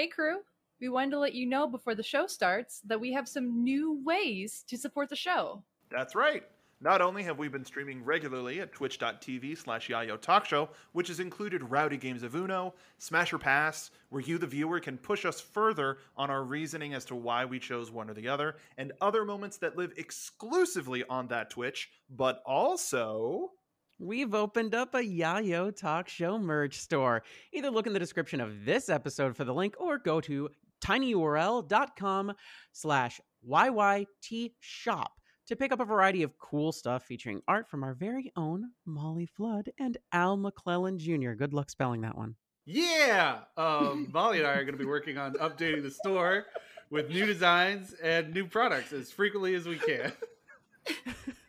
Hey, crew. We wanted to let you know before the show starts that we have some new ways to support the show. That's right. Not only have we been streaming regularly at twitch.tv slash Yayo Talk Show, which has included rowdy games of Uno, Smash or Pass, where you, the viewer, can push us further on our reasoning as to why we chose one or the other, and other moments that live exclusively on that Twitch, but also. We've opened up a Yayo Talk Show merch store. Either look in the description of this episode for the link or go to tinyurl.com slash YYT shop to pick up a variety of cool stuff featuring art from our very own Molly Flood and Al McClellan Jr. Good luck spelling that one. Yeah, um, Molly and I are going to be working on updating the store with new designs and new products as frequently as we can.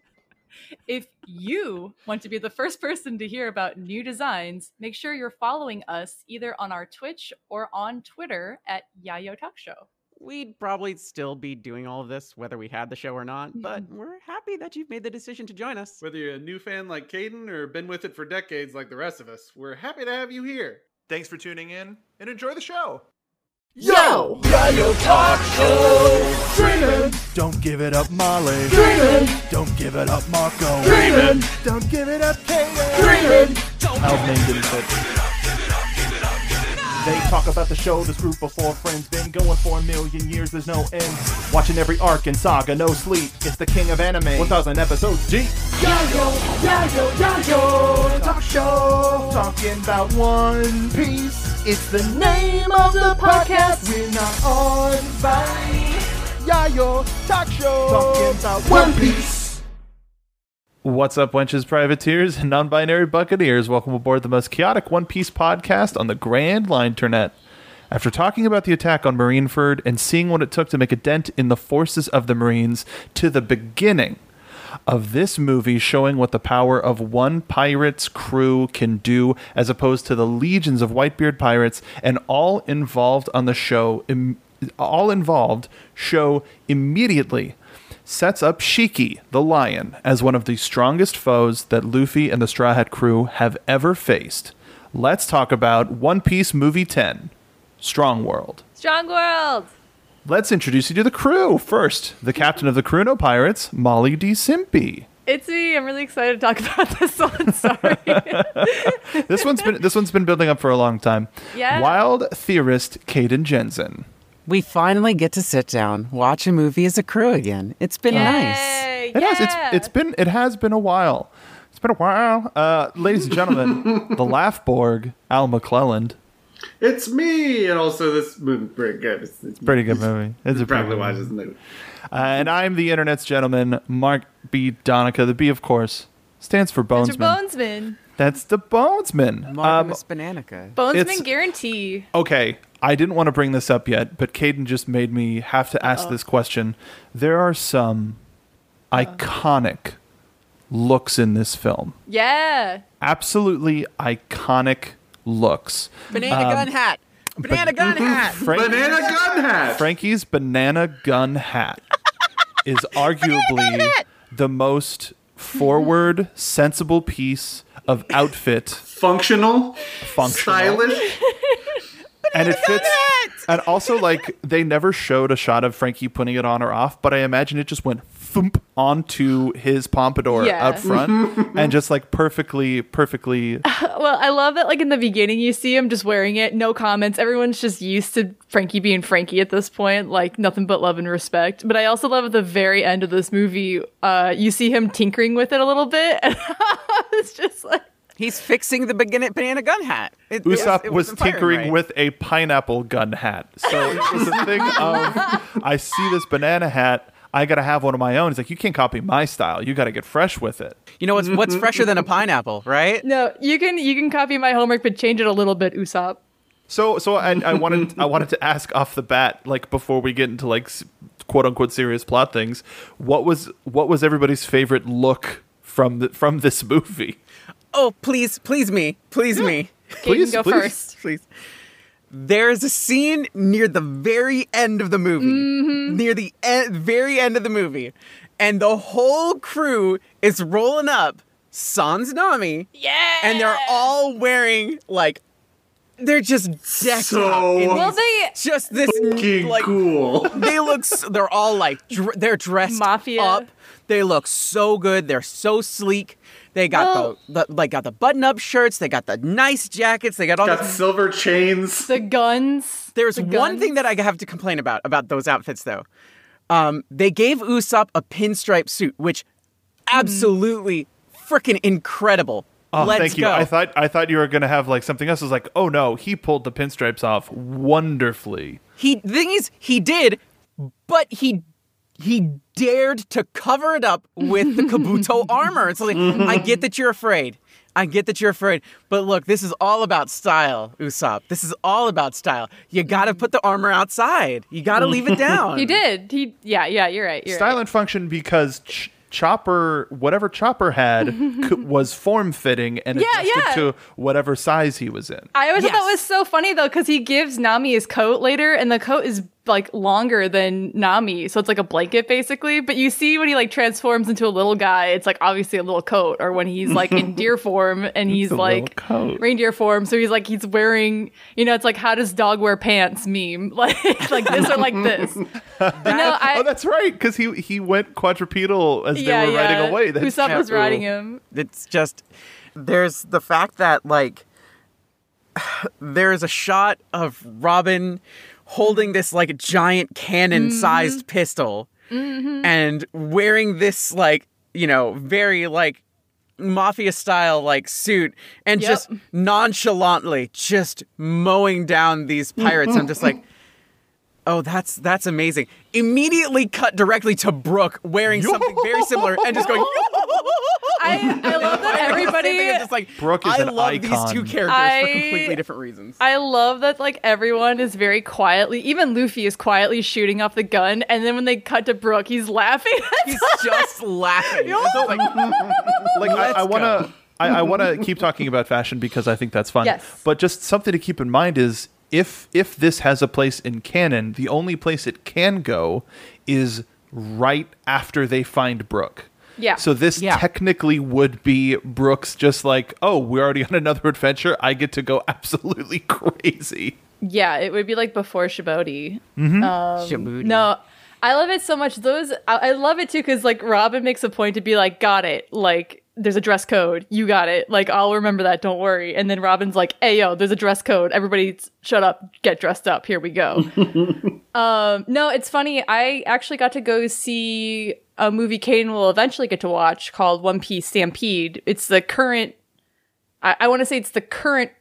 If you want to be the first person to hear about new designs, make sure you're following us either on our Twitch or on Twitter at Yayo Talk Show. We'd probably still be doing all of this whether we had the show or not, but mm-hmm. we're happy that you've made the decision to join us. Whether you're a new fan like Caden or been with it for decades like the rest of us, we're happy to have you here. Thanks for tuning in and enjoy the show. Yo! Yayo Talk Show! Dreamin'! Don't give it up, Molly. Dreamin'! Don't give it up, Marco. Dreamin'! Don't give it up, Kaden. Dreamin'! Al's name didn't fit. They talk about the show, this group of four friends been going for a million years, there's no end. Watching every arc and saga, no sleep. It's the king of anime, 1000 episodes deep. Yayo! Yayo! Yayo! Talk Show! Talking about One Piece. It's the name of the podcast. We're not on Vine. Yayo Talk Show. Talking about One Piece. What's up, wenches, privateers, and non binary buccaneers? Welcome aboard the most chaotic One Piece podcast on the Grand Line Internet. After talking about the attack on Marineford and seeing what it took to make a dent in the forces of the Marines to the beginning of this movie showing what the power of one pirate's crew can do as opposed to the legions of Whitebeard pirates and all involved on the show im- all involved show immediately sets up Shiki, the lion, as one of the strongest foes that Luffy and the Straw Hat crew have ever faced. Let's talk about One Piece Movie 10 Strong World. Strong World! Let's introduce you to the crew. First, the captain of the crew no pirates, Molly D. Simpy. It's me. I'm really excited to talk about this one. Sorry. This one's been this one's been building up for a long time. Yeah. Wild theorist Caden Jensen. We finally get to sit down, watch a movie as a crew again. It's been nice. Yay, It has yeah. it's it's been it has been a while. It's been a while. Uh, ladies and gentlemen, the Laughborg, Al McClelland. It's me, and also this movie pretty good. It's, it's Pretty good movie. It's a pretty Probably good watch movie. this movie. Uh, and I'm the internet's gentleman, Mark B. Donica. The B, of course, stands for Mr. Bonesman. Bonesman. That's the Bonesman. Um, Marvelous Bananica. Bonesman It's- guarantee. okay, I didn't want to bring this up yet, but Caden just made me have to ask this question. There are some iconic looks in this film. Yeah. Absolutely iconic looks. Banana Um, gun hat. Banana gun hat. Frank- Banana gun hat. Franky's banana gun hat is arguably the most forward, sensible piece of outfit Functional. functional. Stylish. and it fits. And also, like they never showed a shot of Franky putting it on or off, but I imagine it just went thump onto his pompadour Yeah. up front, and just like perfectly, perfectly. Well, I love that, like, in the beginning, you see him just wearing it, no comments. Everyone's just used to Franky being Franky at this point, like, nothing but love and respect. But I also love at the very end of this movie, uh, you see him tinkering with it a little bit. And it's just like, He's fixing the begin- banana gun hat. It, it Usopp it was wasn't tinkering right. with a pineapple gun hat, so it was a thing of I see this banana hat. I gotta have one of my own. He's like, you can't copy my style. You gotta get fresh with it. You know what's what's fresher than a pineapple, right? no, you can you can copy my homework, but change it a little bit, Usopp. So, so I, I wanted I wanted to ask off the bat, like before we get into like quote unquote serious plot things, what was what was everybody's favorite look from the, from this movie? Oh, please, please me, please me, Please, Caden, go please. first. please. There is a scene near the very end of the movie, mm-hmm. near the e- very end of the movie, and the whole crew is rolling up Sans Nami, Yeah. and they're all wearing like they're just decked So- out Well, they just this Fucking like cool. they look they're all like dr- they're dressed Mafia. up. They look so good. They're so sleek they got Well- the, the like got the button up shirts they got the nice jackets they got all Got the silver chains. the guns. there's the one thing that i have to complain about about those outfits though um they gave usopp a pinstripe suit which absolutely freaking incredible Oh, Let's thank you. go. I thought I thought you were gonna have like something else. I was like, oh no, he pulled the pinstripes off wonderfully. He the thing is he did, but he he dared to cover it up with the Kabuto armor. It's like I get that you're afraid. I get that you're afraid. But look, this is all about style, Usopp. This is all about style. You gotta put the armor outside. You gotta leave it down. He did. He yeah yeah. You're right. You're Style right. and function because Ch- Chopper, whatever Chopper had, c- was form fitting and Yeah, adjusted yeah. to whatever size he was in. I always thought that was so funny though, because he gives Nami his coat later, and the coat is like longer than Nami, so it's like a blanket basically. But you see when he like transforms into a little guy, it's like obviously a little coat, or when he's like in deer form and he's a like coat. reindeer form, so he's like he's wearing, you know, it's like how does dog wear pants meme, like like this or like this. no, I, oh, that's right, because he he went quadrupedal as yeah, they were yeah. riding away. That's Usopp was riding him. It's just there's the fact that like there's a shot of Robin holding this like giant cannon sized mm-hmm. pistol mm-hmm. and wearing this like you know very like mafia style like suit and Yep. just nonchalantly just mowing down these pirates. I'm just like oh that's that's amazing immediately cut directly to brook wearing something very similar and just going I, I love that everybody. Same thing, it's just like Brook is I an love these two icon. characters for completely different reasons. I love that like everyone is very quietly, even Luffy is quietly shooting off the gun, and then when they cut to Brook, he's laughing. He's just laughing. It's just like, like I, I wanna I, I want to keep talking about fashion because I think that's fun. Yes. But just something to keep in mind is if if this has a place in canon, the only place it can go is right after they find Brook. Yeah. So this Yeah. technically would be Brooks just like, oh, we're already on another adventure. I get to go absolutely crazy. yeah, it would be like before Shibodi. Mm-hmm. Um, Djibouti. No, I love it so much. Those I, I love it too because like Robin makes a point to be like, "Got it." Like there's a dress code. You got it. Like I'll remember that. Don't worry. And then Robin's like, "Hey yo, there's a dress code. Everybody, shut up. Get dressed up. Here we go." um, no, it's funny. I actually got to go see a movie Kaden will eventually get to watch called One Piece Stampede. It's the current. I, I want to say it's the current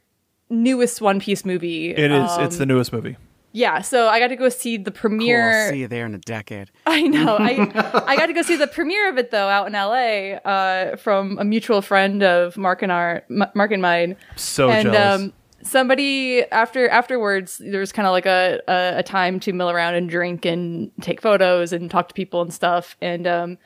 newest One Piece movie. It is. Um, it's the newest movie. Yeah, so I got to go see the Cool, premiere. I'll see you there in a decade. I know. I I got to go see the premiere of it though out in LA uh, from a mutual friend of Mark and our M- Mark and mine. So and jealous. um, somebody after afterwards, there was kind of like a, a a time to mill around and drink and take photos and talk to people and stuff. And um,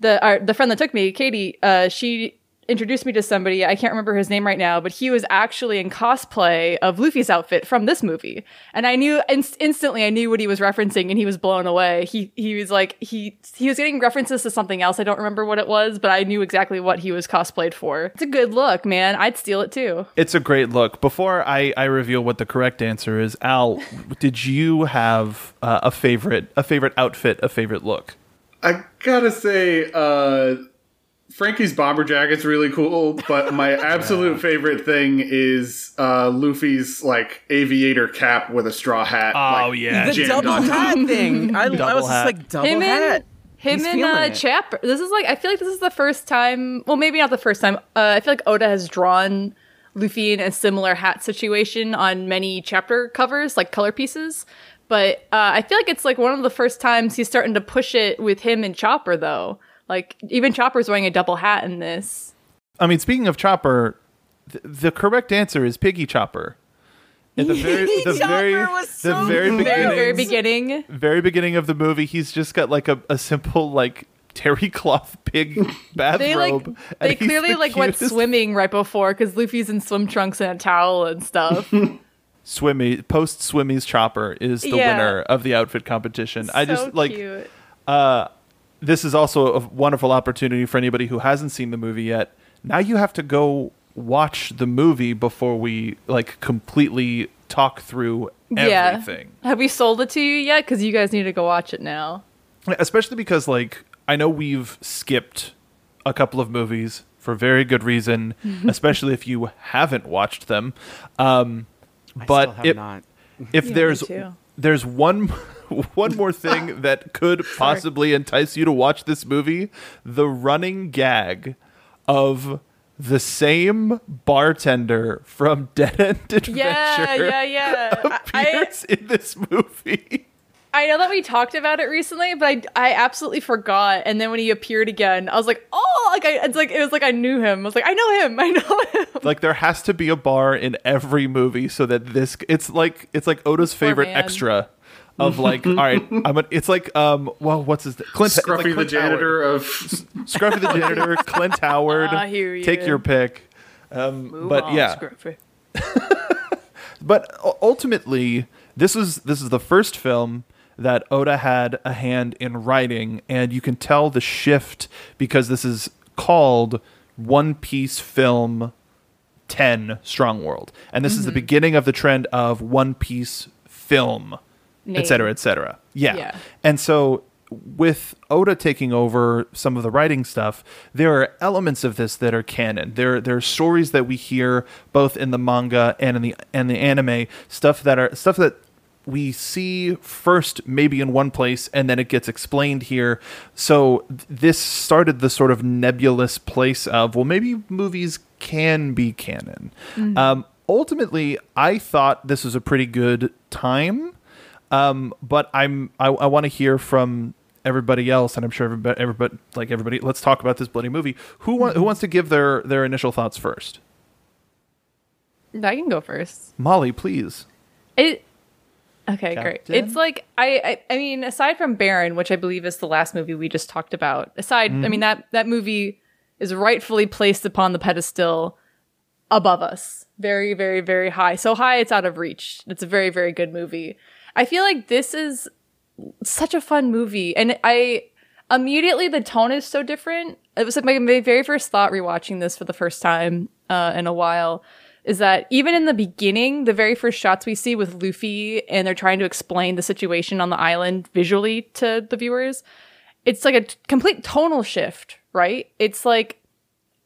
the our, the friend that took me, Katie, uh, she introduced me to somebody I can't remember his name right now, but he was actually in cosplay of Luffy's outfit from this movie, and I knew inst- instantly I knew what he was referencing, and he was blown away. He he was like he he was getting references to something else. I don't remember what it was, but I knew exactly what he was cosplayed for. It's a good look, man. I'd steal it too. It's a great look. Before I, I reveal what the correct answer is, Al, did you have uh, a favorite a favorite outfit, a favorite look? I gotta say, uh, Franky's bomber jacket's really cool, but my absolute favorite thing is uh, Luffy's like aviator cap with a straw hat. Oh, like, yeah. The double on top. hat thing. I, I Double was just like double him hat. and him He's and feeling uh, it. This is like I feel like this is the first time. Well, maybe not the first time. Uh, I feel like Oda has drawn Luffy in a similar hat situation on many chapter covers, like color pieces. But uh, I feel like it's like one of the first times he's starting to push it with him and Chopper, though. Like even Chopper's wearing a double hat in this. I mean, speaking of Chopper, th- the correct answer is Piggy Chopper. At the very, the Chopper very, was the so very beginning, Very very beginning. very beginning of the movie, he's just got like a, a simple like terry cloth pig bathrobe. They like they clearly the like went swimming right before because Luffy's in swim trunks and a towel and stuff. Swimmy post Swimmy's Chopper is the Yeah. winner of the outfit competition. I just like cute. Uh, this is also a wonderful opportunity for anybody who hasn't seen the movie yet. Now you have to go watch the movie before we like completely talk through everything. Yeah. Have we sold it to you yet? Because you guys need to go watch it now. Especially because like I know we've skipped a couple of movies for very good reason, especially if you haven't watched them. Um, I but still have if, not. if Yeah, there's there's one one more thing that could possibly entice you to watch this movie, the running gag of the same bartender from Dead End Adventure Yeah, yeah, yeah. I, appears in this movie. I know that we talked about it recently, but I, I absolutely forgot. And then when he appeared again, I was like, oh, like I, it's like it was like I knew him. I was like, I know him. I know him. Like there has to be a bar in every movie so that this it's like it's like Oda's favorite man. extra of like all right I'm a, it's like um well what's his Clint it's like Scruffy the Clint janitor of Scruffy the janitor Clint Howard I hear you. take your pick um Move but on, yeah Scruffy. but ultimately this was this is the first film that Oda had a hand in writing and you can tell the shift because this is called One Piece film 10 Strong World and this is Mm-hmm. the beginning of the trend of One Piece film Name. Et cetera, et cetera. Yeah. Yeah. And so with Oda taking over some of the writing stuff, there are elements of this that are canon. There there are stories that we hear both in the manga and in the and the anime, stuff that are stuff that we see first maybe in one place and then it gets explained here. So th- this started the sort of nebulous place of well maybe movies can be canon. Um, ultimately, I thought this was a pretty good time. Um, but I'm I, I want to hear from everybody else, and I'm sure everybody, everybody like everybody. Let's talk about this bloody movie. Who wa- who wants to give their their initial thoughts first? I can go first. Molly, please. It okay, great. It's like I, I I mean, aside from Baron, which I believe is the last movie we just talked about. Aside, I mean that that movie is rightfully placed upon the pedestal above us, very very very high, so high it's out of reach. It's a very very good movie. I feel like this is such a fun movie, and I immediately the tone is so different. It was like my, my very first thought rewatching this for the first time uh, in a while is that even in the beginning, the very first shots we see with Luffy and they're trying to explain the situation on the island visually to the viewers, it's like a t- complete tonal shift, right? It's like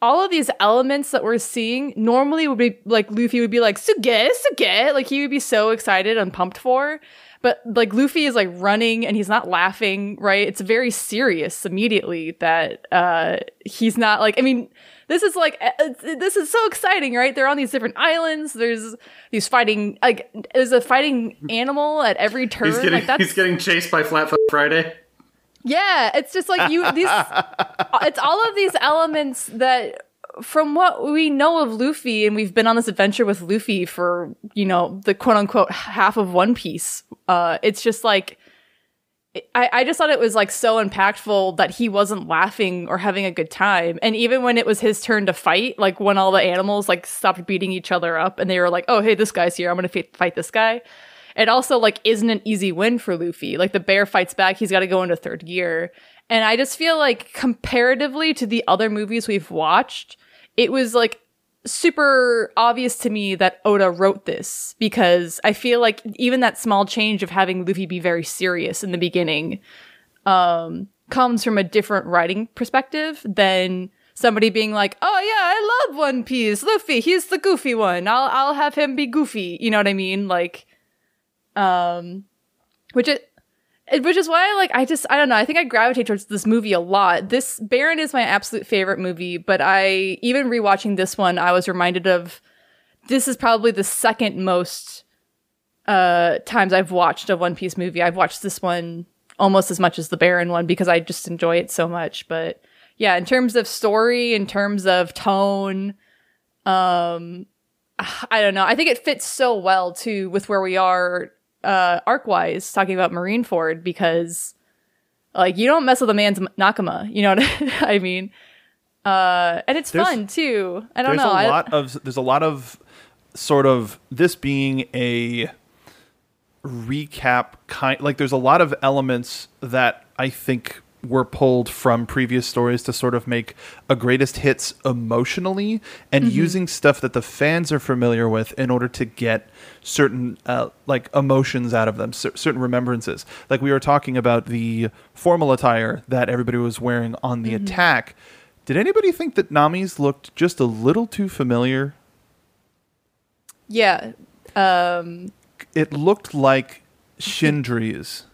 all of these elements that we're seeing normally would be like Luffy would be like suge suge like he would be so excited and pumped for. But like Luffy is like running and he's not laughing right? It's very serious immediately that uh he's not like I mean this is like uh, this is so exciting right? They're on these different islands. There's these fighting like there's a fighting animal at every turn. He's getting like he's getting chased by Flatfoot Friday. Yeah, it's just like you these it's all of these elements that from what we know of Luffy and we've been on this adventure with Luffy for, you know, the quote unquote half of One Piece. Uh it's just like I, I just thought it was like so impactful that he wasn't laughing or having a good time. And even when it was his turn to fight, like when all the animals like stopped beating each other up and they were like, oh, hey, this guy's here. I'm going to f- fight this guy. It also like isn't an easy win for Luffy. Like the bear fights back. He's got to go into third gear. And I just feel like comparatively to the other movies we've watched, it was like super obvious to me that Oda wrote this because I feel like even that small change of having Luffy be very serious in the beginning um, comes from a different writing perspective than somebody being like, "Oh yeah, I love One Piece. Luffy, he's the goofy one. I'll I'll have him be goofy." You know what I mean? Like, um, which it. Which is why I like I just I don't know I think I gravitate towards this movie a lot. This Baron is my absolute favorite movie, but I even rewatching this one I was reminded of this is probably the second most uh times I've watched a One Piece movie. I've watched this one almost as much as the Baron one because I just enjoy it so much. But yeah, in terms of story, in terms of tone, um I don't know. I think it fits so well too with where we are uh arc wise talking about Marineford because like you don't mess with a man's Nakama, you know what I mean? Uh and it's There's- fun too. I don't there's know. a I- lot of there's a lot of sort of this being a recap kind like there's a lot of elements that I think were pulled from previous stories to sort of make a greatest hits emotionally and using stuff that the fans are familiar with in order to get certain uh, like emotions out of them cer- certain remembrances. Like we were talking about the formal attire that everybody was wearing on the attack. Did anybody think that nami's looked just a little too familiar? Yeah. Um, it looked like Shindri's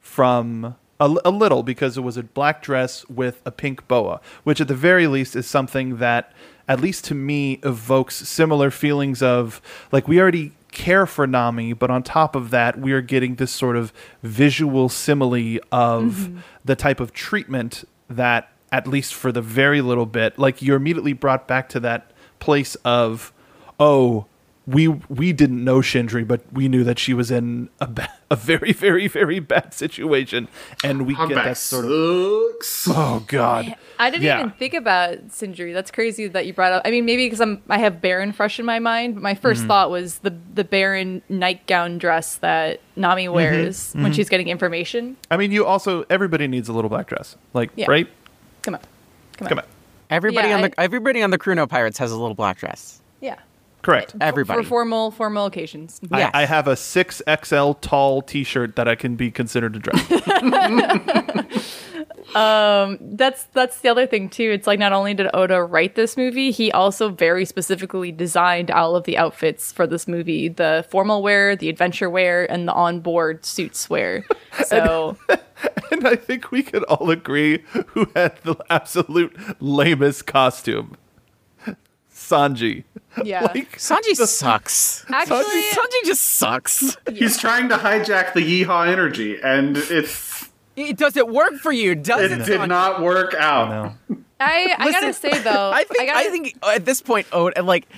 from a, a little because it was a black dress with a pink boa, which at the very least is something that, at least to me, evokes similar feelings of like we already care for Nami, but on top of that, we are getting this sort of visual simile of mm-hmm. the type of treatment that, at least for the very little bit, like you're immediately brought back to that place of, oh, we we didn't know Shindri, but we knew that she was in a, ba- a very very very bad situation, and we get that sort of sucks. oh god, I didn't Yeah. even think about Cindry. That's crazy that you brought up. I mean, maybe because I'm I have Baron fresh in my mind. But my 1st Mm-hmm. thought was the the Baron nightgown dress that Nami Mm-hmm. wears when she's getting information. I mean, you also everybody needs a little black dress, like Yeah. right? Come on, come on, Come on, Everybody Yeah, on the I- everybody on the Crew No Pirates has a little black dress. Yeah, correct. Everybody. for formal formal occasions. Yes. I, I have a six XL tall T-shirt that I can be considered a dress. Um, that's that's the other thing too. It's like not only did Oda write this movie, he also very specifically designed all of the outfits for this movie: the formal wear, the adventure wear, and the onboard suits wear. So and I think we could all agree who had the absolute lamest costume. Sanji. yeah, Like, Sanji sucks. actually, Sanji just sucks. He's trying to hijack the yeehaw energy, and it's It, does it work for you? Does it it, did Sanji? not work out. no. I I gotta say though, I think I, gotta, think at this point, Oda, like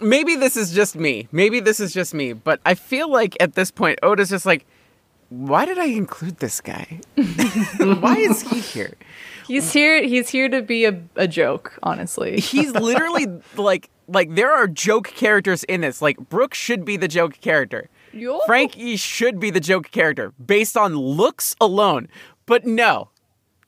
maybe this is just me. Maybe this is just me, but I feel like at this point, Oda's just like, why did I include this guy? why is he here? He's here. He's here to be a, a joke. Honestly, He's literally like like there are joke characters in this. Like Brook should be the joke character. Yo. Franky should be the joke character based on looks alone. But no.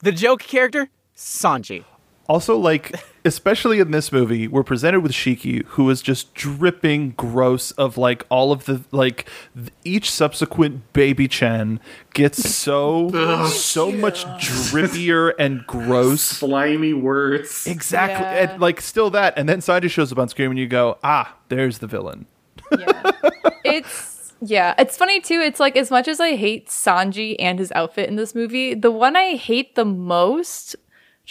The joke character, Sanji. Also, like, especially in this movie, we're presented with Shiki, who is just dripping gross of like all of the like th- each subsequent baby Chen gets so so much drippier and gross. Slimy words. Exactly, Yeah. and like still that, and then Sanji shows up on screen, and you go, ah, there's the villain. yeah. it's yeah. It's funny too. It's like as much as I hate Sanji and his outfit in this movie, the one I hate the most,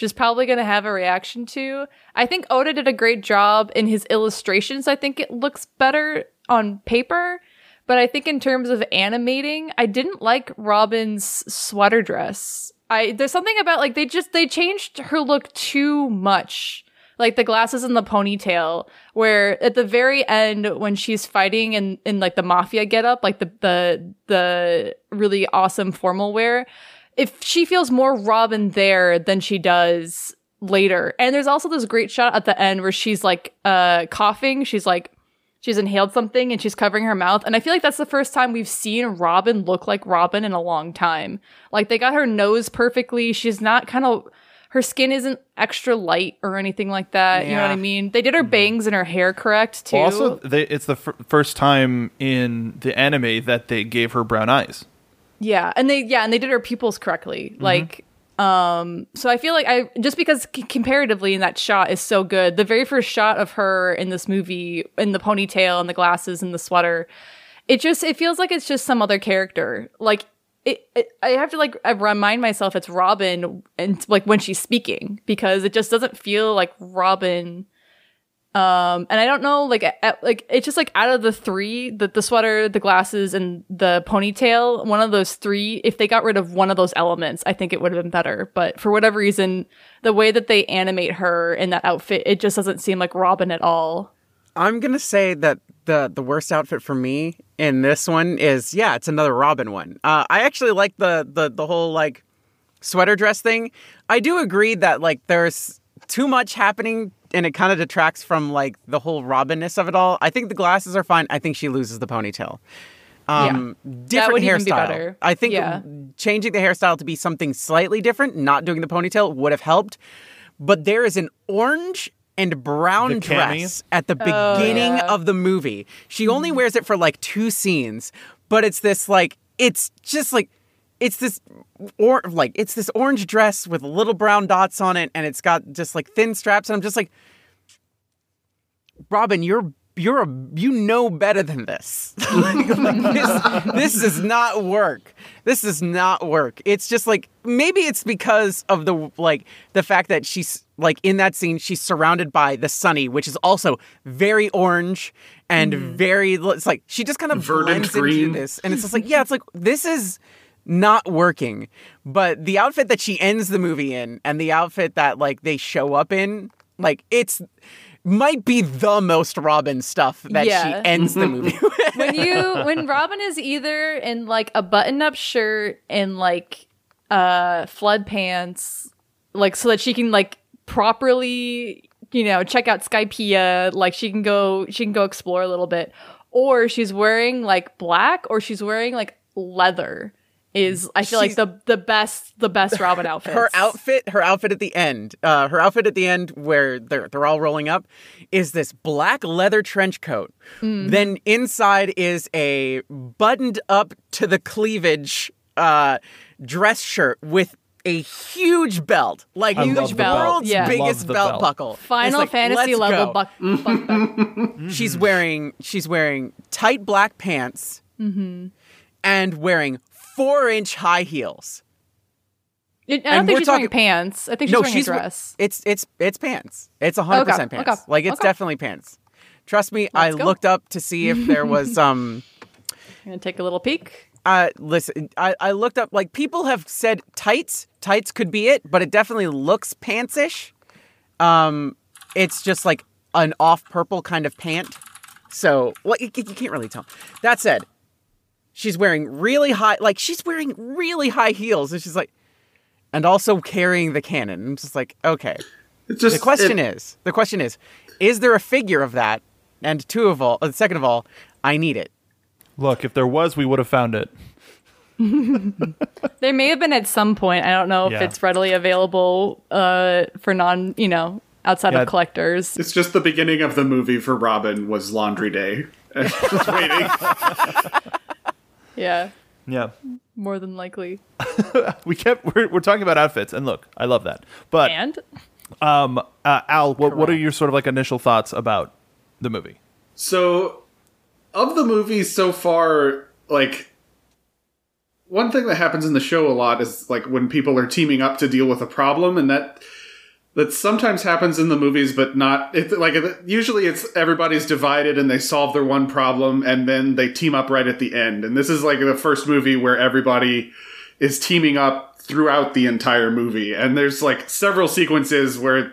is probably going to have a reaction to. I think Oda did a great job in his illustrations. I think it looks better on paper. But I think in terms of animating, I didn't like Robin's sweater dress. I there's something about like they just they changed her look too much like the glasses and the ponytail where at the very end when she's fighting in, in like the mafia getup like the the the really awesome formal wear if she feels more robin there than she does later. And there's also this great shot at the end where she's like uh coughing. She's like she's inhaled something and she's covering her mouth. And i feel like that's the first time we've seen robin look like robin in a long time. Like they got her nose perfectly. She's not kind of her skin isn't extra light or anything like that. You know what i mean? They did her bangs and her hair correct too. Well, also, they, it's the f- first time in the anime that they gave her brown eyes. Yeah, and they yeah, and they did her pupils correctly. Like um so I feel like I just because c- comparatively in that shot is so good. The very first shot of her in this movie in the ponytail and the glasses and the sweater, it just it feels like it's just some other character. Like it, it I have to like I remind myself it's Robin and like when she's speaking because it just doesn't feel like Robin um, and I don't know, like, at, like it's just like out of the three, the the sweater, the glasses, and the ponytail, one of those three. If they got rid of one of those elements, I think it would have been better. But for whatever reason, the way that they animate her in that outfit, it just doesn't seem like Robin at all. I'm gonna say that the the worst outfit for me in this one is yeah, it's another Robin one. Uh, I actually like the the the whole like sweater dress thing. I do agree that like there's too much happening and it kind of detracts from like the whole Robinness of it all. I think the glasses are fine. I think she loses the ponytail. Um, different would even be hairstyle. better. I think Yeah. changing the hairstyle to be something slightly different, not doing the ponytail, would have helped. But there is an orange and brown The cami? dress at the beginning yeah. of the movie. She only wears it for like two scenes, but it's this like it's just like it's this or like it's this orange dress with little brown dots on it and it's got just like thin straps and I'm just like Robin, you're you're a you know better than this. Like, this. This does not work. This does not work. It's just like maybe it's because of the like the fact that she's like in that scene she's surrounded by the sunny, which is also very orange and mm. very. It's like she just kind of Verdant blends green. into this, and it's just like yeah, it's like this is not working. But the outfit that she ends the movie in, and the outfit that like they show up in, like it's might be the most Robin stuff that Yeah. she ends the movie with. when you when Robin is either in like a button up shirt and like uh flood pants, like so that she can like properly, you know, check out Skypiea, like she can go she can go explore a little bit. Or she's wearing like black or she's wearing like leather is I feel She's- like the the best the best Robin outfit. her outfit, her outfit at the end, uh, her outfit at the end where they're they're all rolling up, is this black leather trench coat. Then inside is a buttoned up to the cleavage uh, dress shirt with a huge belt, like I huge the belt. world's Yeah. biggest the belt, belt. buckle. Final like, Fantasy level go. buck, buck belt. She's wearing she's wearing tight black pants mm-hmm. and wearing four inch high heels. I don't And think she's wearing pants. I think she's wearing a dress. It's it's it's pants. It's hundred Okay, percent pants. okay, Like it's okay. definitely pants. Trust me, I Let's go. looked up to see if there was um. gonna take a little peek. Uh, listen, I, I looked up like people have said tights. Tights could be it, but it definitely looks pantsish. Um, it's just like an off purple kind of pant. So, well, you, you can't really tell. That said, she's wearing really high, like she's wearing really high heels, and she's like, and also carrying the cannon. I'm just like, okay. It's just The question it- is, the question is, is there a figure of that? And two of all, uh, second of all, I need it. Look, if there was, we would have found it. There may have been at some point. I don't know if Yeah. it's readily available uh, for non, you know, outside Yeah. of collectors. It's just the beginning of the movie for Robin was Laundry Day. Just waiting. Yeah, Yeah. more than likely. We kept we're, we're talking about outfits, and look, I love that. But And um, uh, Al, what what are your sort of like initial thoughts about the movie? So, of the movies so far, like one thing that happens in the show a lot is like when people are teaming up to deal with a problem, and that that sometimes happens in the movies, but not. It like usually it's everybody's divided and they solve their one problem, and then they team up right at the end. And this is like the first movie where everybody is teaming up throughout the entire movie, and there's like several sequences where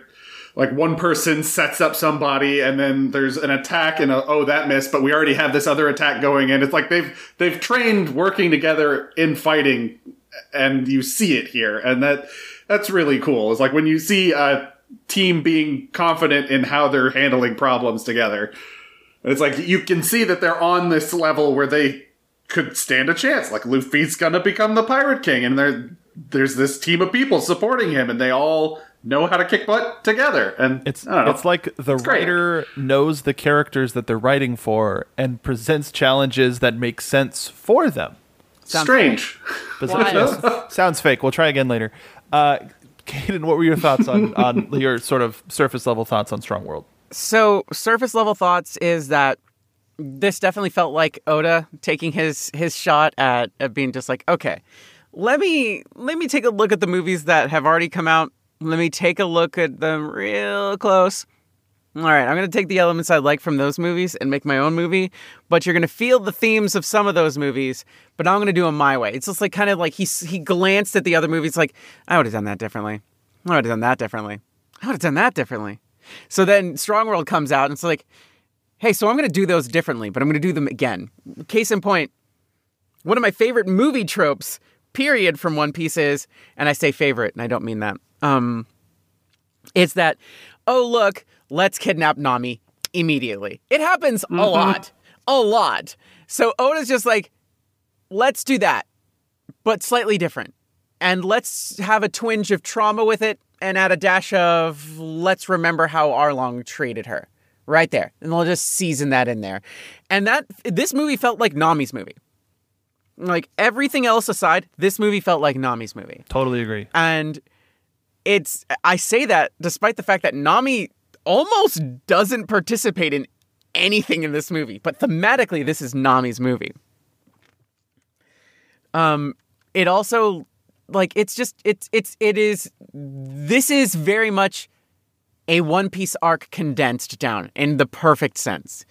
like one person sets up somebody and then there's an attack and a, oh that missed but we already have this other attack going and it's like they've they've trained working together in fighting and you see it here and that that's really cool it's like when you see a team being confident in how they're handling problems together it's like you can see that they're on this level where they could stand a chance like luffy's gonna become the pirate king and there there's this team of people supporting him and they all know how to kick butt together and It's I don't know. it's like the great. writer knows the characters that they're writing for and presents challenges that make sense for them. strange But Wild. sounds fake. We'll try again later. Uh, Kaden, what were your thoughts on on your sort of surface level thoughts on Strong World? So, surface level thoughts is that this definitely felt like Oda taking his his shot at, at being just like, okay, let me let me take a look at the movies that have already come out. Let me take a look at them real close. All right, I'm going to take the elements I like from those movies and make my own movie, but you're going to feel the themes of some of those movies, but I'm going to do them my way. It's just like kind of like he he glanced at the other movies like, I would have done that differently. I would have done that differently. I would have done that differently. So then Strong World comes out and it's like, hey, so I'm going to do those differently, but I'm going to do them again. Case in point, one of my favorite movie tropes, period, from One Piece is, and I say favorite, and I don't mean that. Um, it's that, oh look, let's kidnap Nami immediately. It happens a mm-hmm. lot, a lot. So Oda's just like, let's do that, but slightly different. And let's have a twinge of trauma with it and add a dash of let's remember how Arlong treated her. Right there. And they'll just season that in there. And that this movie felt like Nami's movie. Like everything else aside, this movie felt like Nami's movie. Totally agree. And it's I say that despite the fact that Nami almost doesn't participate in anything in this movie, but thematically this is Nami's movie. Um it also like it's just it's it's it is this is very much a One Piece arc condensed down in the perfect sense.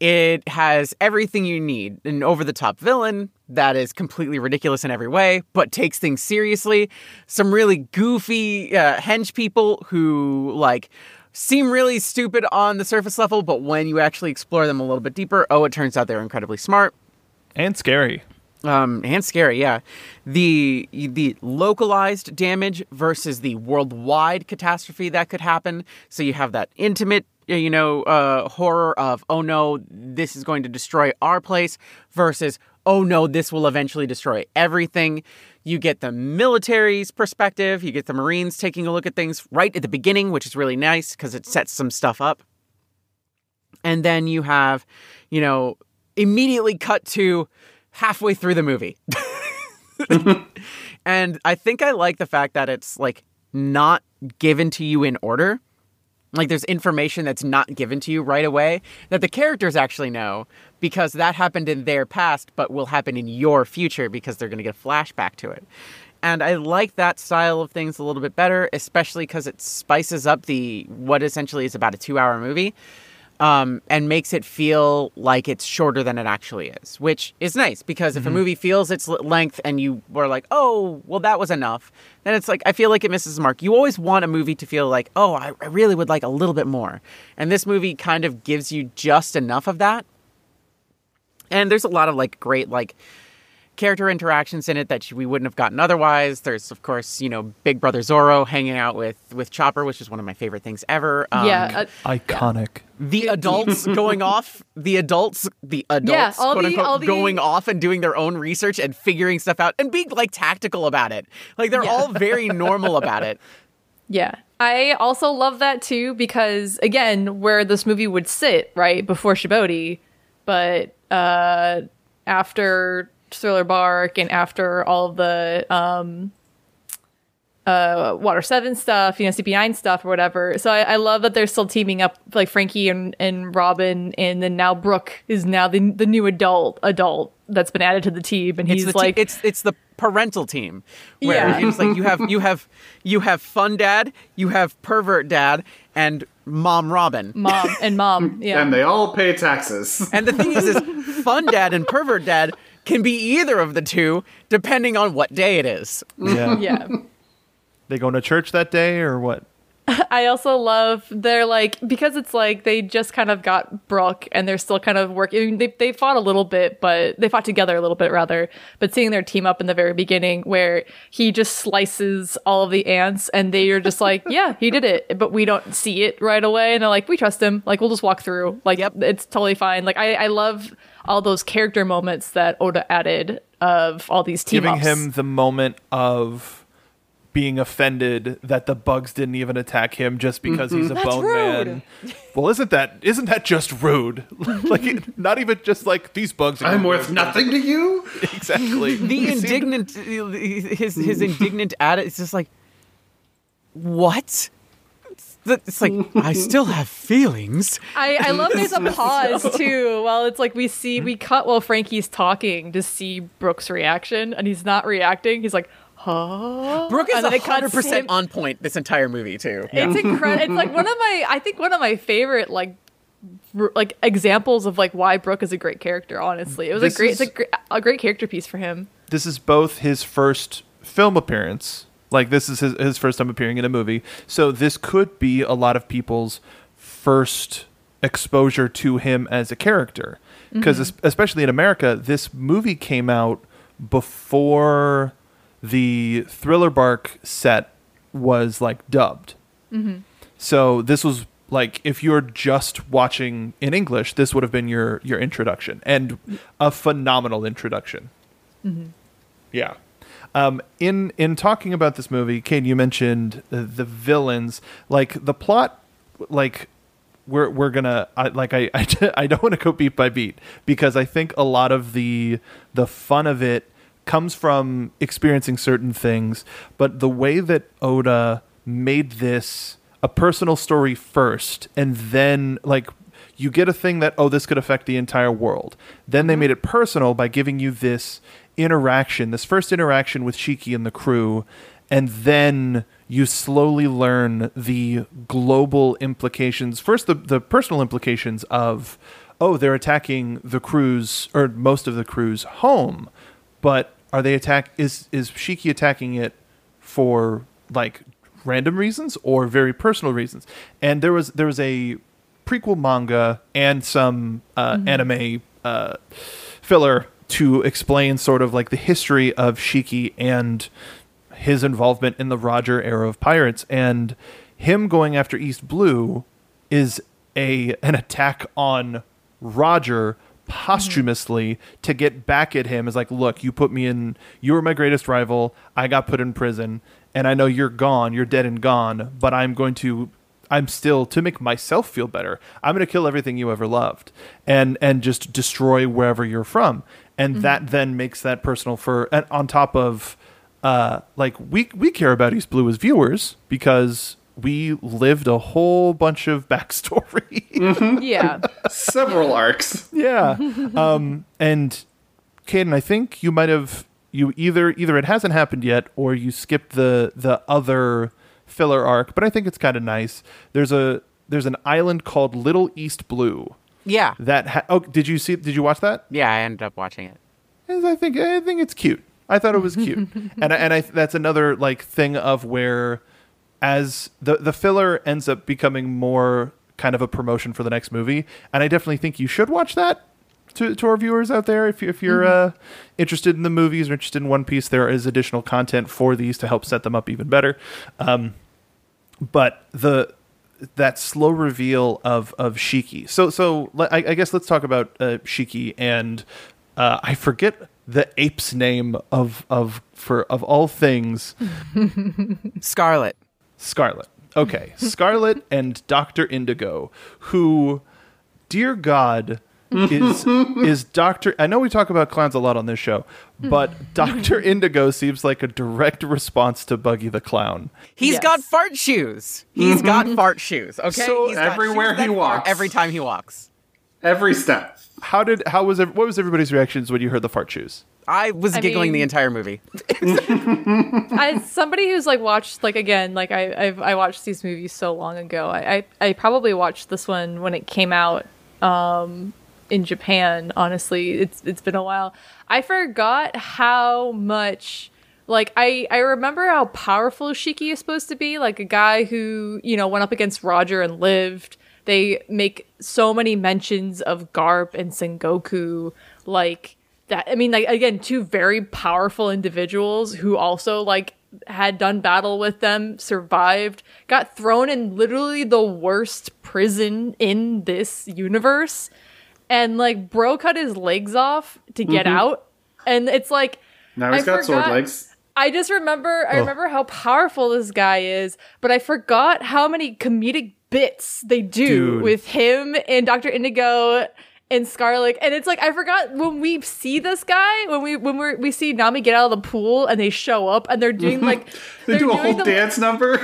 It has everything you need an over the top villain that is completely ridiculous in every way, but takes things seriously. Some really goofy uh, henge people who, like, seem really stupid on the surface level, but when you actually explore them a little bit deeper, oh, it turns out they're incredibly smart And scary. um, and scary. Yeah, the the localized damage versus the worldwide catastrophe that could happen. So you have that intimate, you know, uh, horror of oh no, this is going to destroy our place versus oh no, this will eventually destroy everything. You get the military's perspective. You get the Marines taking a look at things right at the beginning, which is really nice because it sets some stuff up. And then you have, you know, immediately cut to halfway through the movie. and I think I like the fact that it's like not given to you in order. Like there's information that's not given to you right away that the characters actually know because that happened in their past but will happen in your future because they're going to get a flashback to it. And I like that style of things a little bit better, especially because it spices up the what essentially is about a two-hour movie um, and makes it feel like it's shorter than it actually is, which is nice because if a movie feels its length and you were like, oh, well, that was enough, then it's like, I feel like it misses the mark. You always want a movie to feel like, oh, I, I really would like a little bit more. And this movie kind of gives you just enough of that. And there's a lot of like great, like, character interactions in it that we wouldn't have gotten otherwise. There's of course, you know, Big Brother Zoro hanging out with with Chopper, which is one of my favorite things ever. Um, yeah, uh, Iconic. the adults going off, the adults, the adults, all quote the- unquote, all the- going off and doing their own research and figuring stuff out and being like tactical about it. Like they're Yeah. all very normal about it. Yeah. I also love that too because again, where this movie would sit, right, before Shibodi, but uh after Thriller Bark and after all of the um uh Water 7 stuff, you know, CP9 stuff or whatever. So I, I love that they're still teaming up like Franky and, and Robin and then now Brook is now the the new adult adult that's been added to the team and It's he's the te- like it's it's the parental team where Yeah. it's like you have you have you have fun dad, you have pervert dad, and mom Robin. mom and mom. Yeah. And they all pay taxes. And the thing is, is fun dad and pervert dad can be either of the two depending on what day it is. Yeah. yeah. They going to church that day or what? I also love they're like because it's like they just kind of got Brook and they're still kind of working. I mean, they they fought a little bit, but they fought together a little bit rather. But seeing their team up in the very beginning, where he just slices all of the ants, and they are just like, yeah, he did it, but we don't see it right away, and they're like, we trust him. Like we'll just walk through. Like Yep. it's totally fine. Like I I love all those character moments that Oda added of all these team Giving ups. him the moment of being offended that the bugs didn't even attack him just because he's a mm-hmm. That's bone rude. man. Well, isn't that isn't that just rude? like not even just like these bugs. Are I'm worth nothing to you? Exactly. The He seemed- indignant, his his indignant attitude is just like, what? It's, like I still have feelings. I, I love there's a pause too. While it's like we see we mm-hmm. cut while Franky's talking to see Brook's reaction, and he's not reacting. He's like, huh? Brook is And then it cuts hundred percent on point this entire movie too. It's incredible. It's like one of my I think one of my favorite like like examples of like why Brook is a great character. Honestly, it was This a great is- it's a great, a great character piece for him. this is both his first film appearance. Like this is his, his first time appearing in a movie. So this could be a lot of people's first exposure to him as a character. Mm-hmm. Because especially in America, this movie came out before the Thriller Bark set was like dubbed. Mm-hmm. So this was like if you're just watching in English, this would have been your your introduction and a phenomenal introduction. Mm-hmm. Yeah. Um, in in talking about this movie, Kane, you mentioned the, the villains. Like the plot, like we're we're gonna I, like I I, I don't want to go beat by beat because I think a lot of the the fun of it comes from experiencing certain things, but the way that Oda made this a personal story first, and then like you get a thing that oh this could affect the entire world. Then they made it personal by giving you this interaction, this first interaction with Shiki and the crew, and then you slowly learn the global implications. First, the, the personal implications of, oh, they're attacking the crew's or most of the crew's home, but are they attack? Is is Shiki attacking it for like random reasons or very personal reasons? And there was there was a prequel manga and some uh, anime uh, filler to explain sort of like the history of Shiki and his involvement in the Roger era of pirates and him going after East Blue is a an attack on Roger posthumously to get back at him is like look you put me in you were my greatest rival I got put in prison and I know you're gone you're dead and gone but I'm going to I'm still to make myself feel better. I'm going to kill everything you ever loved and and just destroy wherever you're from. And that then makes that personal for and on top of uh like we we care about East Blue as viewers because we lived a whole bunch of backstory. Yeah. Several arcs. yeah. Um and Caden, I think you might have you either either it hasn't happened yet or you skipped the the other filler arc, but I think it's kind of nice. There's a there's an island called Little East Blue Yeah. that ha- oh did you see did you watch that? Yeah, I ended up watching it. Yes, I think I think it's cute. I thought it was cute, and I- and I that's another like thing of where as the the filler ends up becoming more kind of a promotion for the next movie, and I definitely think you should watch that. To, to our viewers out there, if you, if you're uh, interested in the movies or interested in One Piece, there is additional content for these to help set them up even better. Um, but the that slow reveal of of Shiki. So so I, I guess let's talk about uh, Shiki and uh, I forget the ape's name of of for of all things Scarlet. Scarlet. Okay, Scarlet and Doctor Indigo, who, dear God. Is is Doctor? I know we talk about clowns a lot on this show, but Doctor Indigo seems like a direct response to Buggy the Clown. He's Yes. got fart shoes. He's got fart shoes. Okay. So He's got everywhere shoes that he fart walks. Every time he walks. Every step. How did how was ev- what was everybody's reactions when you heard the fart shoes? I was I giggling the entire movie. As somebody who's like watched like again like I I've, I watched these movies so long ago. I, I I probably watched this one when it came out um in Japan. Honestly, it's it's been a while. I forgot how much like I I remember how powerful Shiki is supposed to be. Like a guy who you know went up against Roger and lived. They make so many mentions of Garp and Sengoku like that i mean like again two very powerful individuals who also like had done battle with them survived got thrown in literally the worst prison in this universe and like bro cut his legs off to get mm-hmm. out and it's like Now he's I got sword legs. I just remember I oh. remember how powerful this guy is, but I forgot how many comedic bits they do Dude. with him and Dr. Indigo and Scarlet. And it's like I forgot when we see this guy, when we when we we see Nami get out of the pool and they show up and they're doing like They they're do a doing whole the, dance number.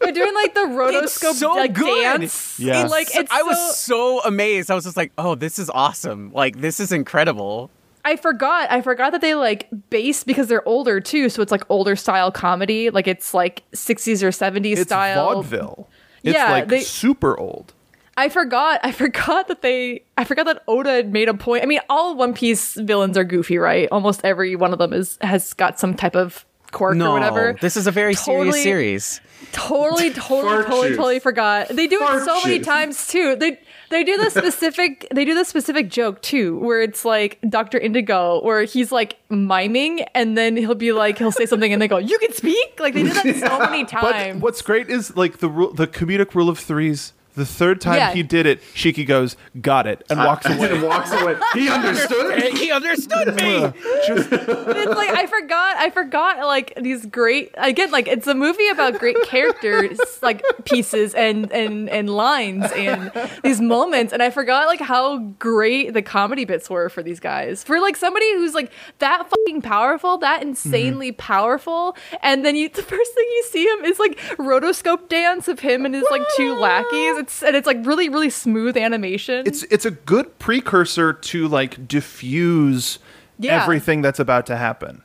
They're doing like the It's rotoscope so like good. dance. Yeah. And, like it's I so, was so amazed. I was just like, "Oh, this is awesome! Like, this is incredible." I forgot. I forgot that they like base because they're older too, so it's like older style comedy. Like it's like 60s or 70s style. vaudeville. It's Yeah, like they- super old. I forgot. I forgot that they. I forgot that Oda had made a point. I mean, all One Piece villains are goofy, right? Almost every one of them is has got some type of quirk No, or whatever. this is a very Totally- serious series. Totally, totally, Fart totally, shoes. totally forgot. They do Fart it so many times too. They they do the specific. they do the specific joke too, where it's like Doctor Indigo, where he's like miming, and then he'll be like, he'll say something, and they go, "You can speak." Like they do that so many times. But what's great is like the rule, the comedic rule of threes. The third time Yeah. he did it, Shiki goes, "Got it," and walks away. and walks away. He understood. he understood me. Just- it's like I forgot I forgot like these great again like it's a movie about great characters like pieces and and and lines and these moments and I forgot like how great the comedy bits were for these guys for like somebody who's like that fucking powerful that insanely mm-hmm. powerful and then you the first thing you see him is like rotoscope dance of him and his like two lackeys ah! it's and it's like really really smooth animation it's it's a good precursor to like diffuse Yeah. everything that's about to happen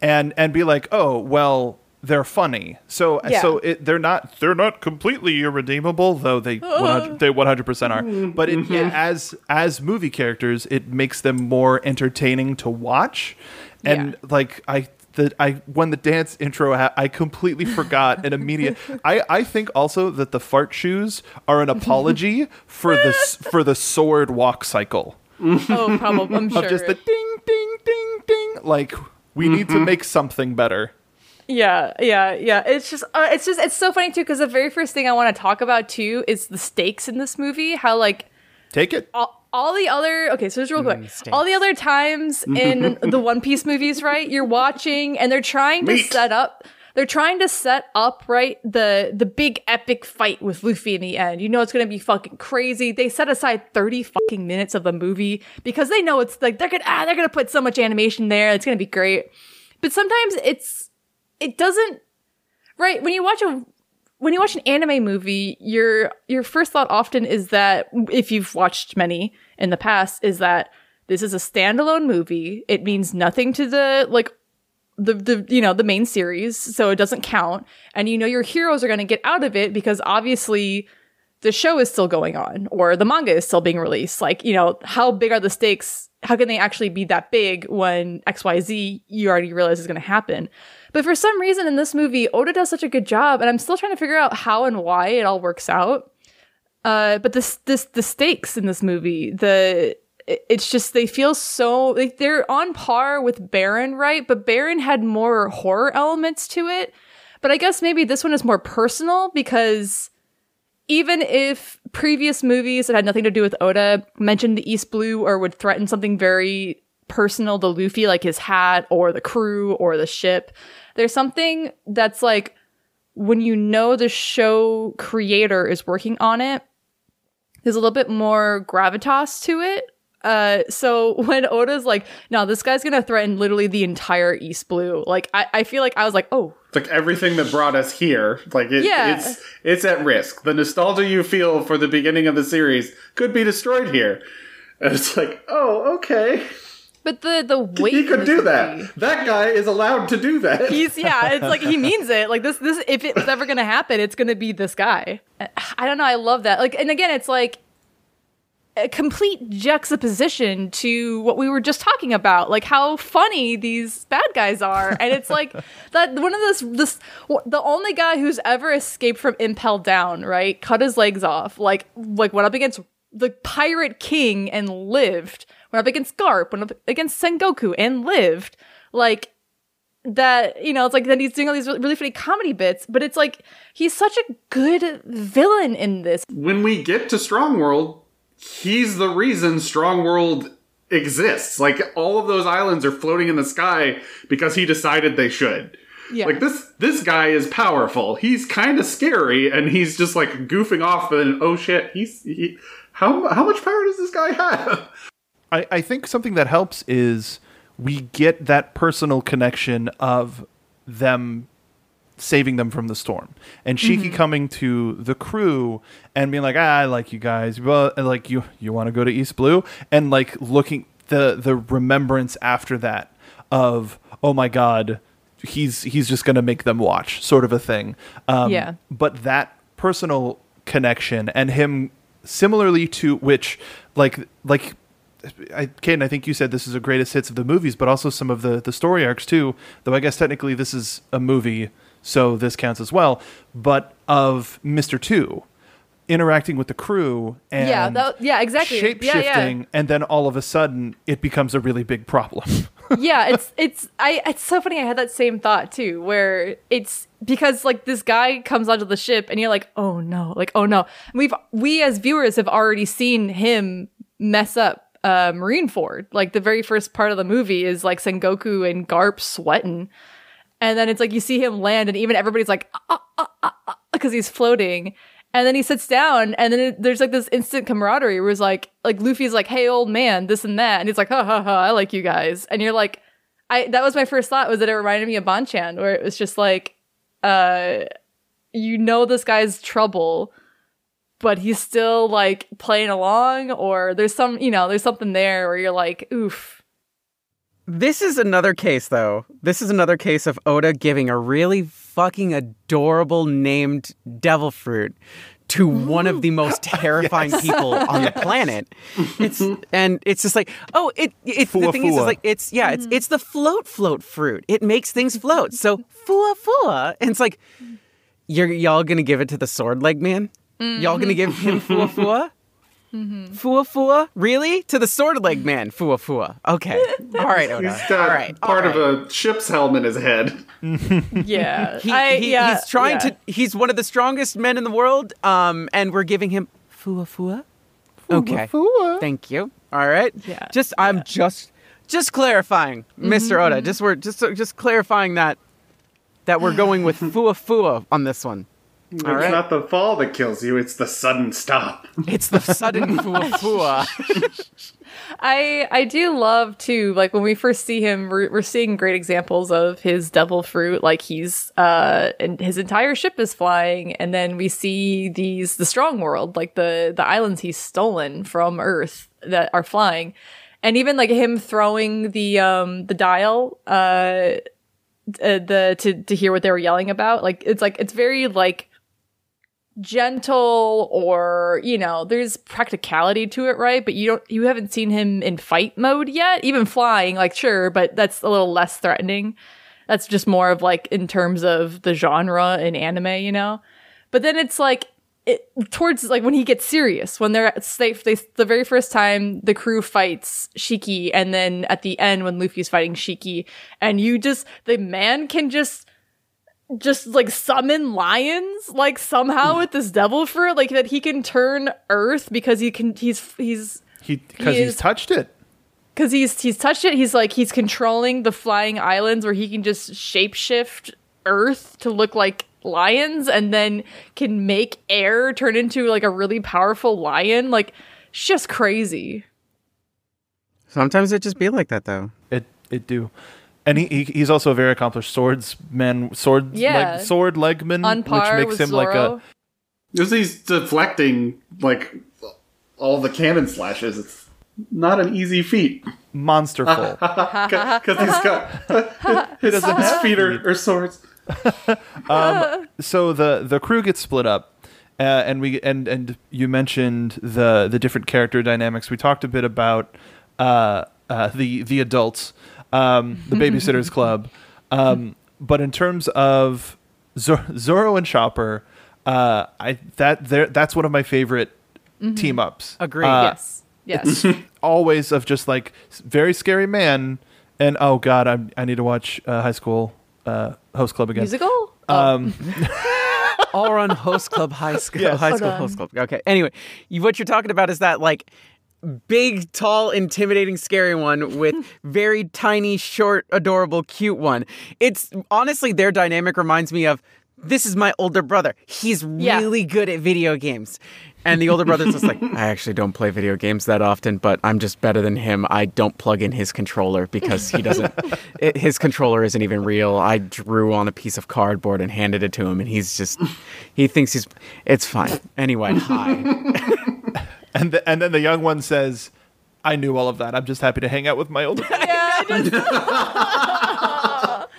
and and be like oh well they're funny so Yeah. so it, they're not they're not completely irredeemable though they 100, they 100% are but it, Yeah. as as movie characters it makes them more entertaining to watch and Yeah. like i the, I when the dance intro ha- I completely forgot an immediate I, I think also that the fart shoes are an apology for the for the sword walk cycle oh probably I'm sure of just the ding ding ding ding like we need to make something better Yeah, yeah, yeah. It's just, uh, it's just, it's so funny too because the very first thing I want to talk about too is the stakes in this movie. How like take it all, all the other, okay, so just real quick, stakes. all the other times in the One Piece movies, right? You're watching and they're trying to set up. They're trying to set up right the the big epic fight with Luffy in the end. You know it's gonna be fucking crazy. They set aside thirty fucking minutes of the movie because they know it's like they're gonna ah, they're gonna put so much animation there. It's gonna be great. But sometimes it's it doesn't right when you watch a when you watch an anime movie your your first thought often is that if you've watched many in the past is that this is a standalone movie. It means nothing to the like the the you know the main series so it doesn't count. And you know your heroes are going to get out of it because obviously the show is still going on or the manga is still being released. Like you know how big are the stakes? How can they actually be that big when xyz you already realize is going to happen but for some reason in this movie oda does such a good job and i'm still trying to figure out how and why it all works out uh but this this the stakes in this movie the it's just they feel so like they're on par with Baron, right? But Baron had more horror elements to it. But I guess maybe this one is more personal because even if previous movies that had nothing to do with Oda mentioned the East Blue or would threaten something very personal to Luffy, like his hat or the crew or the ship, there's something that's like when you know the show creator is working on it, there's a little bit more gravitas to it. Uh, so when Oda's like, no, this guy's gonna threaten literally the entire East Blue, like I, I feel like I was like, oh, like everything that brought us here. Like it, Yeah. it's it's at risk. The nostalgia you feel for the beginning of the series could be destroyed here. And it's like, oh, okay. But the the weight He could do that. That guy is allowed to do that. He's yeah, it's like he means it. Like this this if it's ever gonna happen, it's gonna be this guy. I don't know, I love that. Like and again, it's like a complete juxtaposition to what we were just talking about, like how funny these bad guys are, and it's like that one of this this the only guy who's ever escaped from Impel Down, right? Cut his legs off, like like went up against the Pirate King and lived. Went up against Garp, went up against Sengoku and lived. Like that you know it's like then he's doing all these really funny comedy bits but it's like he's such a good villain in this when we get to Strong World, he's the reason Strong World exists. Like all of those islands are floating in the sky because he decided they should. yeah Like this this guy is powerful. He's kind of scary and he's just like goofing off and oh shit, he's he, how how much power does this guy have? I, I think something that helps is we get that personal connection of them saving them from the storm and Shiki coming to the crew and being like ah, I like you guys. Well like you you want to go to East Blue? and like looking the the remembrance after that of oh my god he's he's just gonna make them watch sort of a thing. Um, Yeah. but that personal connection and him similarly to which like like I, Caden, I think you said this is the greatest hits of the movies, but also some of the, the story arcs too. Though I guess technically this is a movie, so this counts as well. But of Mister Two interacting with the crew and Yeah, that- yeah, exactly. shape Yeah, yeah. shifting, and then all of a sudden it becomes a really big problem. yeah, it's it's I it's so funny. I had that same thought too, where it's because like this guy comes onto the ship and you're like, oh no, like oh no. And we've we as viewers have already seen him mess up uh, Marineford. Like the very first part of the movie is like Sengoku and Garp sweating, and then it's like you see him land, and even everybody's like, ah, ah, ah, ah, because he's floating. And then he sits down, and then it, there's like this instant camaraderie where it's like, like Luffy's like, "Hey, old man, this and that," and he's like, "Ha ha ha, I like you guys," and you're like, I that was my first thought was that it reminded me of Bonchan, where it was just like, uh, you know, this guy's trouble, but he's still like playing along, or there's some, you know, there's something there where you're like, oof, This is another case, though. This is another case of Oda giving a really fucking adorable named devil fruit to one of the most terrifying people on the planet. It's and it's just like, oh, it. It's the Fuwa thing is, is fuwa. like it's yeah, it's it's the float float fruit. It makes things float. So fuwa fuwa, and it's like, you're y'all gonna give it to the sword leg man? Y'all gonna give him fuwa fuwa? Fuwa fuwa? Really? To the sword leg man, fuwa fuwa. Okay. All right, Oda. He's got All right. part all right. of a ship's helm in his head. yeah, He, I, he- yeah, he's trying yeah. to. He's one of the strongest men in the world. Um, and we're giving him fuwa fuwa. Okay. Thank you. All right. Yeah, Just I'm just just clarifying, mm-hmm, Mr. Oda. Mm-hmm. Just we're just just clarifying that that we're going with fuwa fuwa on this one. It's right. not the fall that kills you; it's the sudden stop. It's the sudden fuwa fuwa. I I do love too. Like when we first see him, we're, we're seeing great examples of his devil fruit. Like he's uh, and his entire ship is flying, and then we see these the strong world, like the the islands he's stolen from Earth that are flying, and even like him throwing the um the dial uh, uh the to to hear what they were yelling about. Like it's like it's very like gentle or you know there's practicality to it right? But you don't you haven't seen him in fight mode yet even flying like sure but that's a little less threatening. That's just more of like in terms of the genre in anime you know? But then it's like it towards like when he gets serious when they're safe they the very first time the crew fights shiki and then at the end when luffy's fighting shiki and you just the man can just just like summon lions like somehow hmm. with this devil fruit like that he can turn earth because he can he's he's He because He he's touched it. because he's he's touched it he's like he's controlling the flying islands where he can just shapeshift earth to look like lions and then can make air turn into like a really powerful lion like it's just crazy Sometimes it just be like that though. It it do. And he, he he's also a very accomplished swordsman, sword Yeah. leg, sword legman, on par which makes with him like a Because he's deflecting like all the cannon slashes. It's not an easy feat monsterful. because he's got his, his feet are, are swords. so the the crew gets split up. Uh, and we and and you mentioned the the different character dynamics. We talked a bit about uh, uh, the the adults, um, the babysitters club. Um, but in terms of Zor- Zoro and Chopper, uh, I that there that's one of my favorite team ups. Agree. Uh, yes. Yes. always of just like very scary man and oh god I'm, i need to watch uh, high school uh, host club again. Musical? Um Ouran host club high school Yes. high school host club. Okay. Anyway you, what you're talking about is that like big tall intimidating scary one with very tiny short adorable cute one. It's honestly their dynamic reminds me of this is my older brother. He's Yeah. really good at video games. And the older brother's just like i actually don't play video games that often but i'm just better than him. I don't plug in his controller because he doesn't it, his controller isn't even real. I drew on a piece of cardboard and handed it to him and he's just he thinks he's it's fine. Anyway hi and the, and then the young one says i knew all of that i'm just happy to hang out with my older yeah, I just-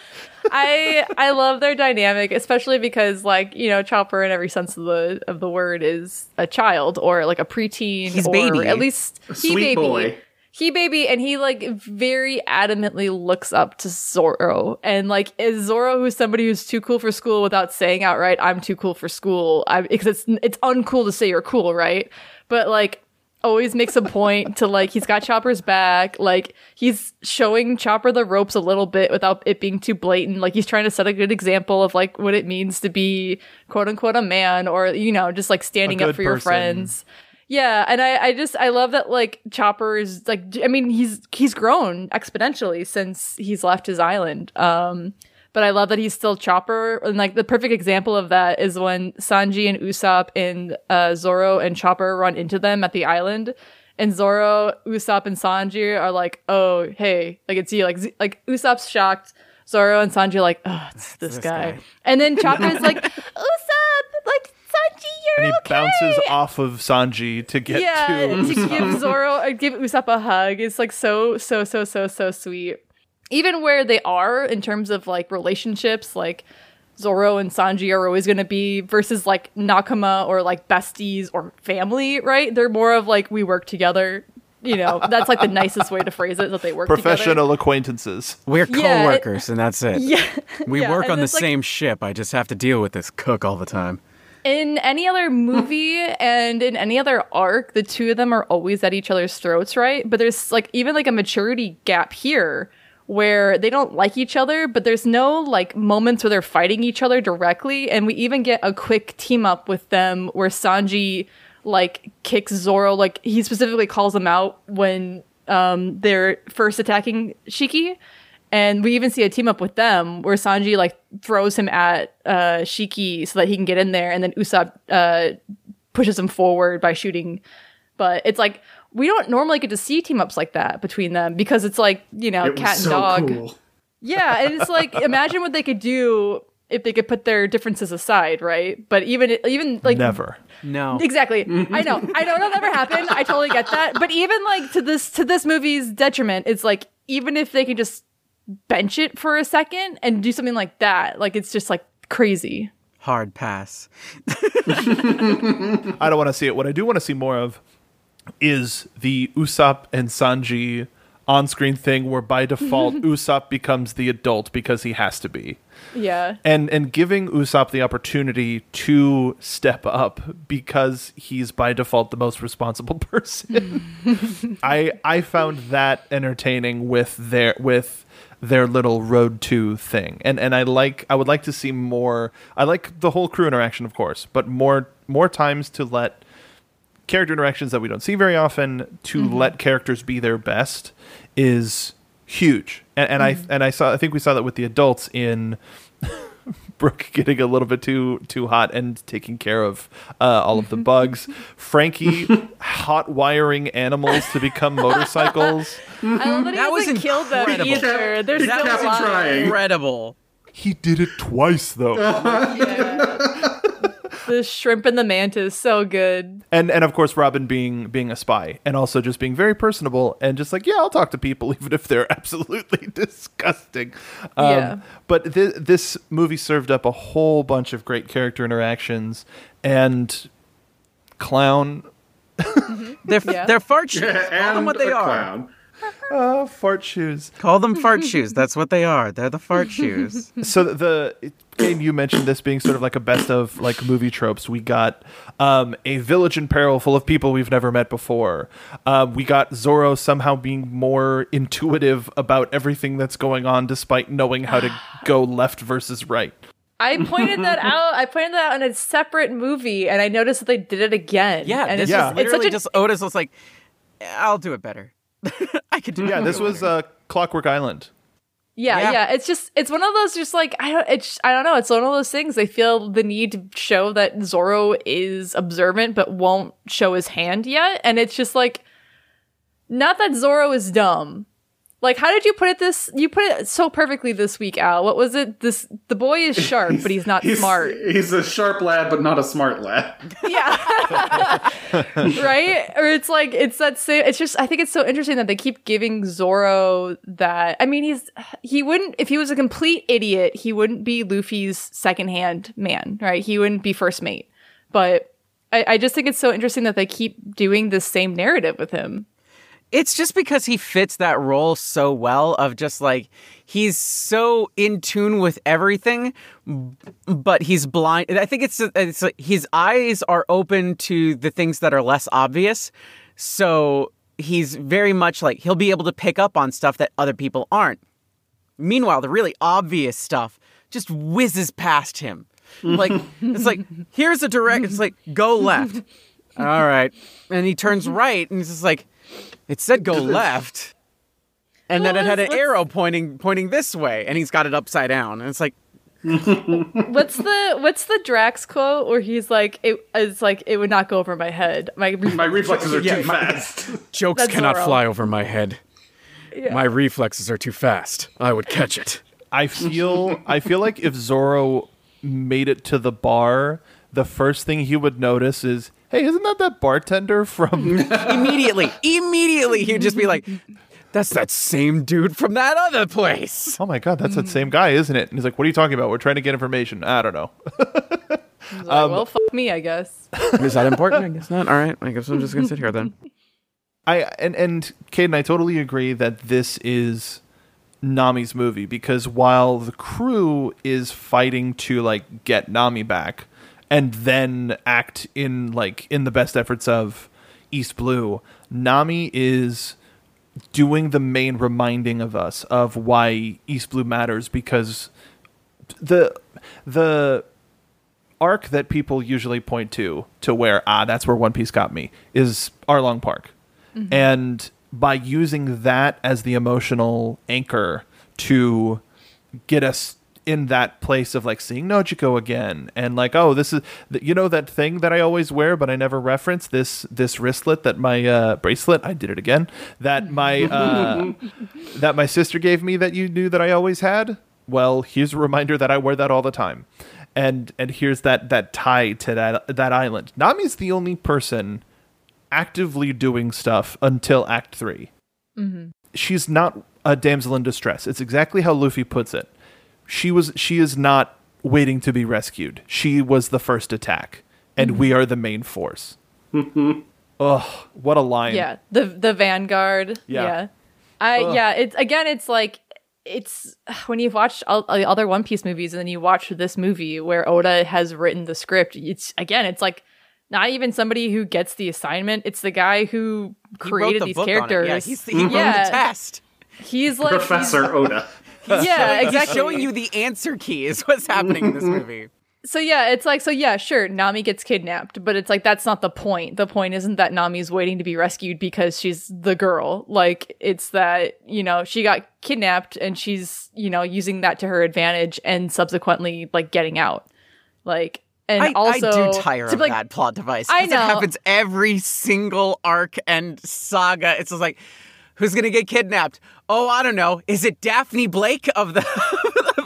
I I love their dynamic, especially because like you know Chopper in every sense of the of the word is a child or like a preteen He's or baby. at least he sweet baby boy. He baby and he like very adamantly looks up to Zoro and like is Zoro who's somebody who's too cool for school without saying outright I'm too cool for school I because it's it's uncool to say you're cool right but like always makes a point to like he's got Chopper's back. Like he's showing Chopper the ropes a little bit without it being too blatant. Like he's trying to set a good example of like what it means to be quote unquote a man or you know just like standing up for your friends. Yeah, and I, I just I love that like Chopper is like I mean he's he's grown exponentially since he's left his island. Um but I love that he's still Chopper. And like the perfect example of that is when Sanji and Usopp and uh, Zoro and Chopper run into them at the island. And Zoro, Usopp, and Sanji are like, "Oh, hey, like it's you." Like, Z- like Usopp's shocked. Zoro and Sanji are like, "Oh, it's this, this guy. guy. And then Chopper's like, "Usopp, like Sanji, you're And he okay." bounces off of Sanji to get yeah, to. to give Zoro, uh, give Usopp a hug. It's like so, so, so, so, so sweet. Even where they are in terms of like relationships, like Zoro and Sanji are always going to be versus like Nakama or like besties or family, right? They're more of like we work together. You know, that's like the nicest way to phrase it that they work together. Professional acquaintances. We're Yeah, it- co-workers, and that's it. Yeah. We Yeah, work on the like- same ship. I just have to deal with this cook all the time. In any other movie and in any other arc, the two of them are always at each other's throats, right? But there's like even like a maturity gap here where they don't like each other, but there's no like moments where they're fighting each other directly. And we even get a quick team up with them where Sanji like kicks Zoro, like he specifically calls him out when um they're first attacking Shiki. And we even see a team up with them where Sanji like throws him at uh, Shiki so that he can get in there, and then Usopp uh, pushes him forward by shooting. But it's like we don't normally get to see team ups like that between them because it's like you know It was cat and so dog. cool. Yeah, and it's like imagine what they could do if they could put their differences aside, right? But even even like Never. No. Exactly. I know. I know it'll never happen. I totally get that. But even like to this to this movie's detriment, it's like even if they could just bench it for a second and do something like that, like it's just like crazy. Hard pass. I don't want to see it. What I do want to see more of is the Usopp and Sanji on-screen thing where by default Usopp becomes the adult because he has to be. Yeah. And and giving Usopp the opportunity to step up because he's by default the most responsible person. I I found that entertaining with their with their little road to thing. And and I like I would like to see more I like the whole crew interaction of course, but more more times to let character interactions that we don't see very often to mm-hmm. let characters be their best is huge. And, and I mm-hmm. and I saw I think we saw that with the adults in Brook getting a little bit too too hot and taking care of uh, all of the bugs. Franky hot wiring animals to become motorcycles. I love that he That was hasn't killed them incredible. either. They're That still kept alive. trying. Incredible. He did it twice though. Yeah. The shrimp and the mantis, so good. and and of course Robin being being a spy and also just being very personable and just like yeah I'll talk to people even if they're absolutely disgusting. Um, Yeah. But th- this movie served up a whole bunch of great character interactions and clown They're Yeah. they're fart shoes. Call them what they are. clown. uh, fart shoes. Call them fart shoes. That's what they are. They're the fart shoes. so the Kane, you mentioned this being sort of like a best of like movie tropes. We got um, a village in peril full of people we've never met before. Um, we got Zoro somehow being more intuitive about everything that's going on, despite knowing how to go left versus right. I pointed that out. I pointed that out in a separate movie, and I noticed that they did it again. Yeah, and this it's Yeah. is just, it's such literally a just Otis was like, I'll do it better. I could do it. Yeah, this was uh, Clockwork Island. Yeah, Yeah. yeah, It's just it's one of those just like I don't it's I don't know, it's one of those things they feel the need to show that Zoro is observant but won't show his hand yet and it's just like not that Zoro is dumb. Like how did you put it this you put it so perfectly this week, Al. What was it? This the boy is sharp, but he's not He's, smart. He's a sharp lad, but not a smart lad. Yeah. right? Or it's like it's that same it's just I think it's so interesting that they keep giving Zoro that I mean he's he wouldn't if he was a complete idiot, he wouldn't be Luffy's second hand man, right? He wouldn't be first mate. But I, I just think it's so interesting that they keep doing the same narrative with him. It's just because he fits that role so well of just like he's so in tune with everything, but he's blind. I think it's it's like his eyes are open to the things that are less obvious. So he's very much like he'll be able to pick up on stuff that other people aren't. Meanwhile, the really obvious stuff just whizzes past him. Like it's like here's a direct. It's like go left. All right, and he turns right, and he's just like, it said go left, and then it had an let's- let's- arrow pointing pointing this way, and he's got it upside down, and it's like What's the what's the Drax quote where he's like it it's like it would not go over my head. My My reflexes are Yeah, too my- fast. jokes That's cannot fly over my head. Yeah. My reflexes are too fast. I would catch it. I feel I feel like if Zoro made it to the bar, the first thing he would notice is, "Hey, isn't that that bartender from?" immediately, immediately, he'd just be like, "That's that same dude from that other place." oh my god, that's that mm. same guy, isn't it? And he's like, "What are you talking about? We're trying to get information." I don't know. Like, um, well, fuck me, I guess. Is that important? I guess not. All right, I guess I'm just gonna sit here then. I and and Caden, I totally agree that this is Nami's movie because while the crew is fighting to like get Nami back and then act in like in the best efforts of East Blue, Nami is doing the main reminding of us of why East Blue matters because the the arc that people usually point to to where ah that's where One Piece got me is Arlong Park. And by using that as the emotional anchor to get us in that place of like seeing Nojiko again and like oh this is you know that thing that I always wear but I never reference this this wristlet that my uh, bracelet I did it again that my uh, that my sister gave me that you knew that I always had? Well here's a reminder that I wear that all the time. And and here's that that tie to that that island. Nami's the only person actively doing stuff until Act 3 She's not a damsel in distress. It's exactly how Luffy puts it. She was. She is not waiting to be rescued. She was the first attack, and we are the main force. Ugh, what a line! Yeah, the the Vanguard. Yeah. Yeah, I Ugh. yeah. It's again, it's like it's when you've watched all, all the other One Piece movies and then you watch this movie where Oda has written the script. It's again, it's like not even somebody who gets the assignment. It's the guy who He wrote created the these book on it. characters. Yeah, he's, he wrote Yeah. the test. He's like he's- Professor Oda. yeah, exactly. showing you the answer key is what's happening in this movie. So yeah, it's like so yeah, sure, Nami gets kidnapped, but it's like that's not the point. The point isn't that Nami's waiting to be rescued because she's the girl. Like it's that, you know, she got kidnapped and she's, you know, using that to her advantage and subsequently like getting out. Like and I, also I do tire of like, that plot device. I know. It happens every single arc and saga. It's just like, who's going to get kidnapped? Oh, I don't know. Is it Daphne Blake of the.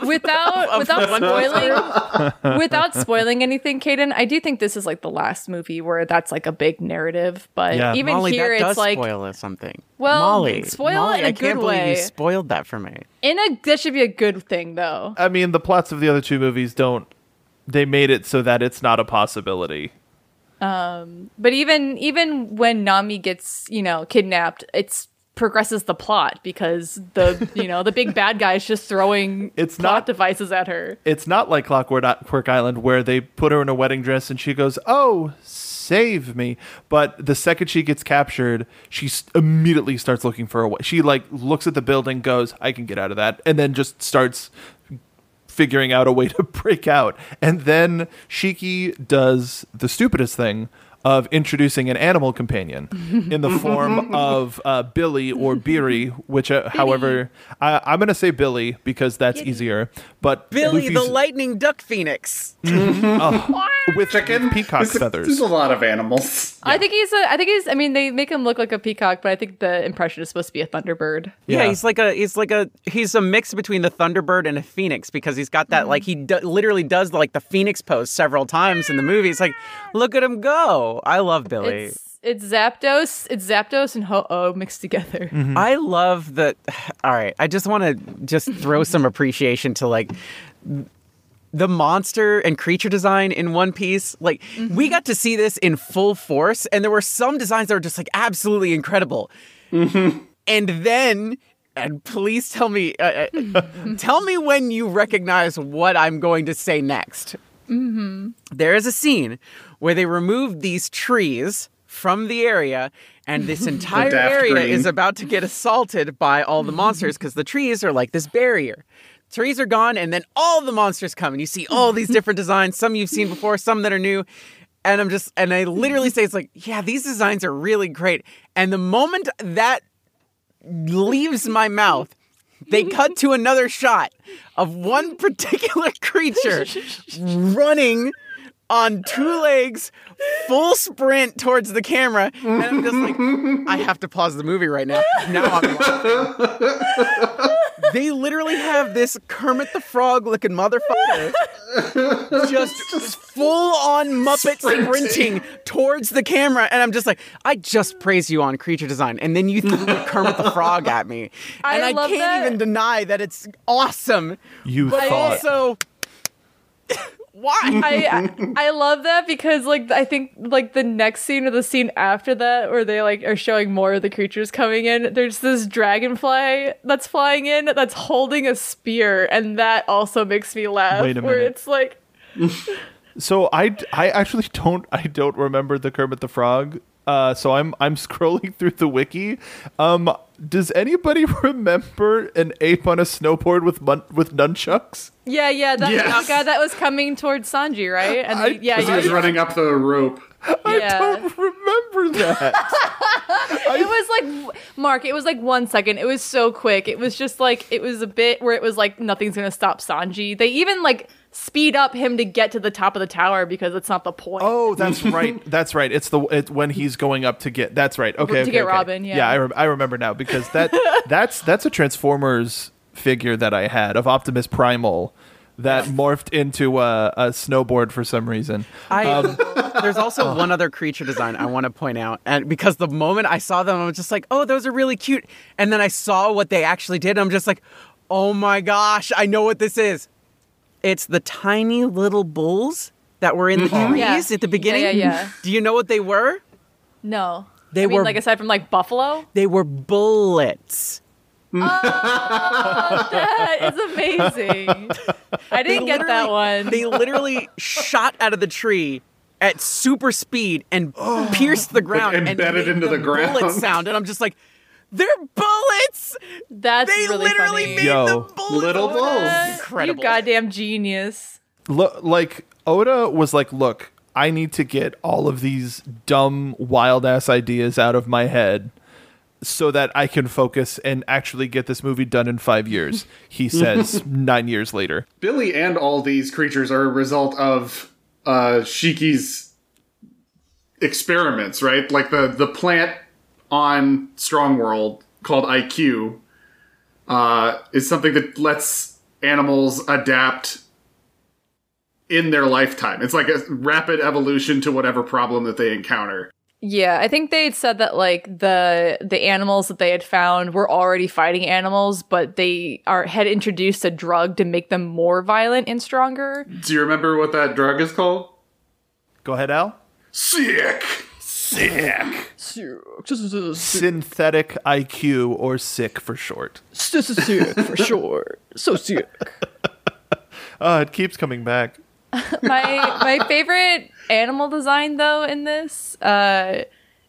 without of without the spoiling without spoiling anything, Caden, I do think this is like the last movie where that's like a big narrative. But Yeah. even Molly, here that it's does like spoil us something. Well, Molly, spoil Molly, in a I can't good way. you spoiled that for me. in a that should be a good thing though. I mean, the plots of the other two movies don't. They made it so that it's not a possibility. Um, But even even when Nami gets, you know, kidnapped, it's progresses the plot because the you know the big bad guy is just throwing It's plot not- devices at her. It's not like Clockwork Quirk Island where they put her in a wedding dress and she goes, "Oh, save me!" But the second she gets captured, she s- immediately starts looking for a way. She like looks at the building, goes, "I can get out of that," and then just starts figuring out a way to break out. And then Shiki does the stupidest thing of introducing an animal companion in the form of uh, Billy or Beery, which, uh, however, I, I'm going to say Billy because that's easier. But Billy the Lightning Duck Phoenix. with Chicken. peacock There's- feathers. There's a lot of animals. I think he's a I think he's I mean they make him look like a peacock, but I think the impression is supposed to be a thunderbird. Yeah. Yeah. he's like a he's like a he's a mix between the Thunderbird and a Phoenix because he's got that like he do, literally does like the Phoenix pose several times in the movie. It's like, look at him go! I love Billy. It's it's Zapdos, it's Zapdos and Ho-Oh mixed together. Mm-hmm. I love that. All right, I just want to just throw some appreciation to like the monster and creature design in One Piece. Like we got to see this in full force, and there were some designs that were just like absolutely incredible. And then. And please tell me, uh, uh, tell me when you recognize what I'm going to say next. There is a scene where they removed these trees from the area and this entire area green. is about to get assaulted by all the monsters because the trees are like this barrier. Trees are gone, and then all the monsters come, and you see all these different designs. Some you've seen before, some that are new. And I'm just, and I literally say, it's like, yeah, these designs are really great. And the moment that leaves my mouth, they cut to another shot of one particular creature running on two legs, full sprint towards the camera. And I'm just like, I have to pause the movie right now. Now I'm laughing. They literally have this Kermit the Frog looking motherfucker just full on Muppet Sprinting. sprinting. towards the camera. And I'm just like, I just praise you on creature design. And then you threw Kermit the Frog at me. I and I love can't that. even deny that it's awesome. You But thought. also, why? I, I I love that because like I think like the next scene or the scene after that where they like are showing more of the creatures coming in. There's this dragonfly that's flying in that's holding a spear, and that also makes me laugh. Wait a Where minute. it's like So I, I actually don't I don't remember the Kermit the Frog. Uh, so I'm I'm scrolling through the wiki. Um, does anybody remember an ape on a snowboard with mun- with nunchucks? yeah yeah that Yes. guy that was coming towards Sanji right and I- they- yeah he was yeah, running up the rope. yeah. I don't remember that. it was like Mark. It was like one second. It was so quick. It was just like it was a bit where it was like nothing's gonna stop Sanji. They even like speed up him to get to the top of the tower because it's not the point. oh, that's right. That's right. It's the it's when he's going up to get. That's right. Okay, To okay, get okay. Robin, yeah. yeah. I, rem- I remember now because that that's that's a Transformers figure that I had of Optimus Primal that morphed into a, a snowboard for some reason. I, um, there's also one other creature design I want to point out, and because the moment I saw them, I was just like, "Oh, those are really cute," and then I saw what they actually did. And I'm just like, "Oh my gosh, I know what this is! It's the tiny little bulls that were in the mm-hmm. trees Yeah. at the beginning." Yeah, yeah, yeah. Do you know what they were? no, They I mean, were- like aside from like Buffalo. They were bullets. Oh, that is amazing. I didn't get that one. They literally shot out of the tree at super speed and oh. pierced the ground and embedded made into the ground. bullet sound. And I'm just like, they're bullets. That's They really literally funny. made Yo. the bullets. Little bulls. Incredible. You goddamn genius. look like Oda was like, "Look, I need to get all of these dumb, wild ass ideas out of my head." So that I can focus and actually get this movie done in five years, he says nine years later. Billy and all these creatures are a result of uh, Shiki's experiments, right? Like the the plant on Strong World called IQ uh, is something that lets animals adapt in their lifetime. It's like a rapid evolution to whatever problem that they encounter. Yeah, I think they had said that like the the animals that they had found were already fighting animals, but they are had introduced a drug to make them more violent and stronger. Do you remember what that drug is called? Go ahead, Al. Sick. Sick. Synthetic IQ or sick for short. for sure. So sick. Oh, it keeps coming back. my my favorite animal design though in this uh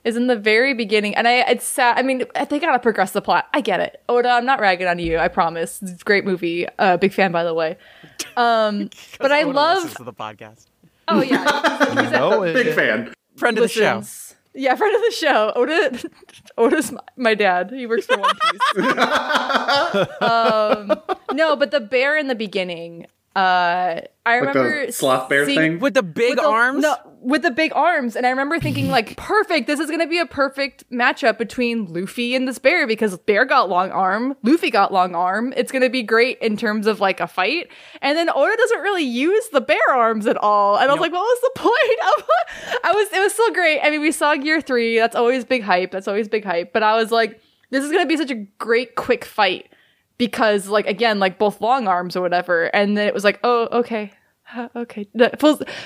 is in the very beginning and i it's sad i mean they gotta progress the plot i get it oda i'm not ragging on you i promise it's a great movie uh big fan by the way um but i Oda love to the podcast. oh yeah You know, it- Big fan. Friend of the show. Yeah friend of the show. Oda oda's my, my dad. He works for one piece. Um no but the bear in the beginning uh i Like remember the sloth bear seeing- thing? With the big with the- arms? No, with the big arms. And I remember thinking, like, perfect. This is going to be a perfect matchup between Luffy and this bear because bear got long arm, Luffy got long arm. It's going to be great in terms of like a fight. And then Oda doesn't really use the bear arms at all. And I was like, what was the point of? I was. It was still great. I mean, we saw Gear Three. That's always big hype. That's always big hype. But I was like, this is going to be such a great quick fight because like again like both long arms or whatever and then it was like oh okay okay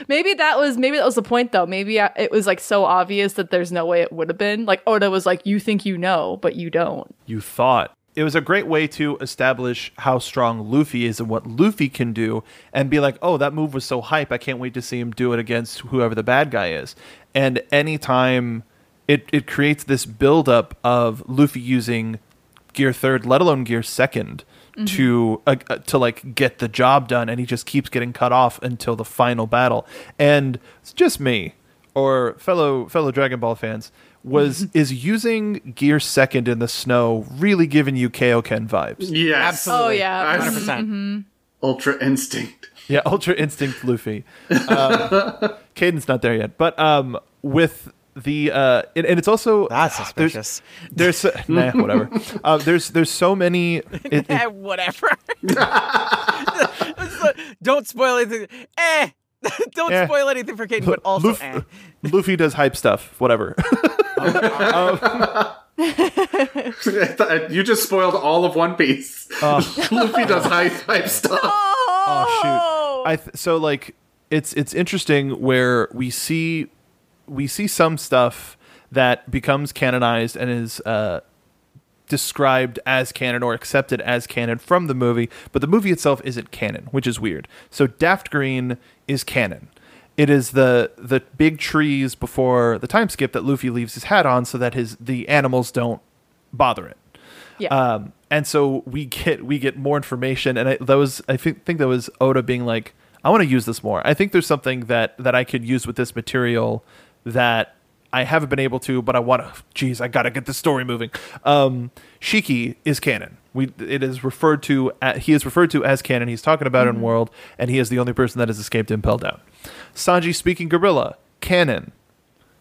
maybe that was maybe that was the point though maybe uh, it was like so obvious that there's no way it would have been like oh, oda was like you think you know but you don't you thought. It was a great way to establish how strong Luffy is and what Luffy can do, and be like, oh, that move was so hype. I can't wait to see him do it against whoever the bad guy is. And anytime it it creates this buildup of Luffy using gear third, let alone gear 2nd to uh, uh, to like get the job done, and he just keeps getting cut off until the final battle. And it's just me or fellow fellow Dragon Ball fans was is using gear second in the snow really giving you Kaioken vibes? Yes. Absolutely. Oh, yeah. 100%. Ultra Instinct. Yeah, Ultra Instinct Luffy. Um, Caden's not there yet, but um, with the uh, and, and it's also That's suspicious. There's, so- nah, whatever. Uh, there's there's so many. It, it- Eh, whatever. Don't spoil anything. Eh. Don't Eh. spoil anything for Caden, but also Luffy, eh. Luffy does hype stuff. Whatever. you just spoiled all of One Piece. Luffy does hype, hype stuff. oh shoot! I th- so like it's it's interesting where we see we see some stuff that becomes canonized and is uh, described as canon or accepted as canon from the movie, but the movie itself isn't canon, which is weird. So Daft Green is canon. It is the the big trees before the time skip that Luffy leaves his hat on so that his the animals don't bother it. Yeah. Um, and so we get we get more information, and I, that was I think think that was Oda being like, I want to use this more. I think there's something that that I could use with this material that I haven't been able to, but I want to. Geez, I gotta get the story moving. Um, Shiki is canon. We it is referred to. a he is referred to as canon. He's talking about in world, and he is the only person that has escaped Impel Down. Sanji speaking gorilla canon.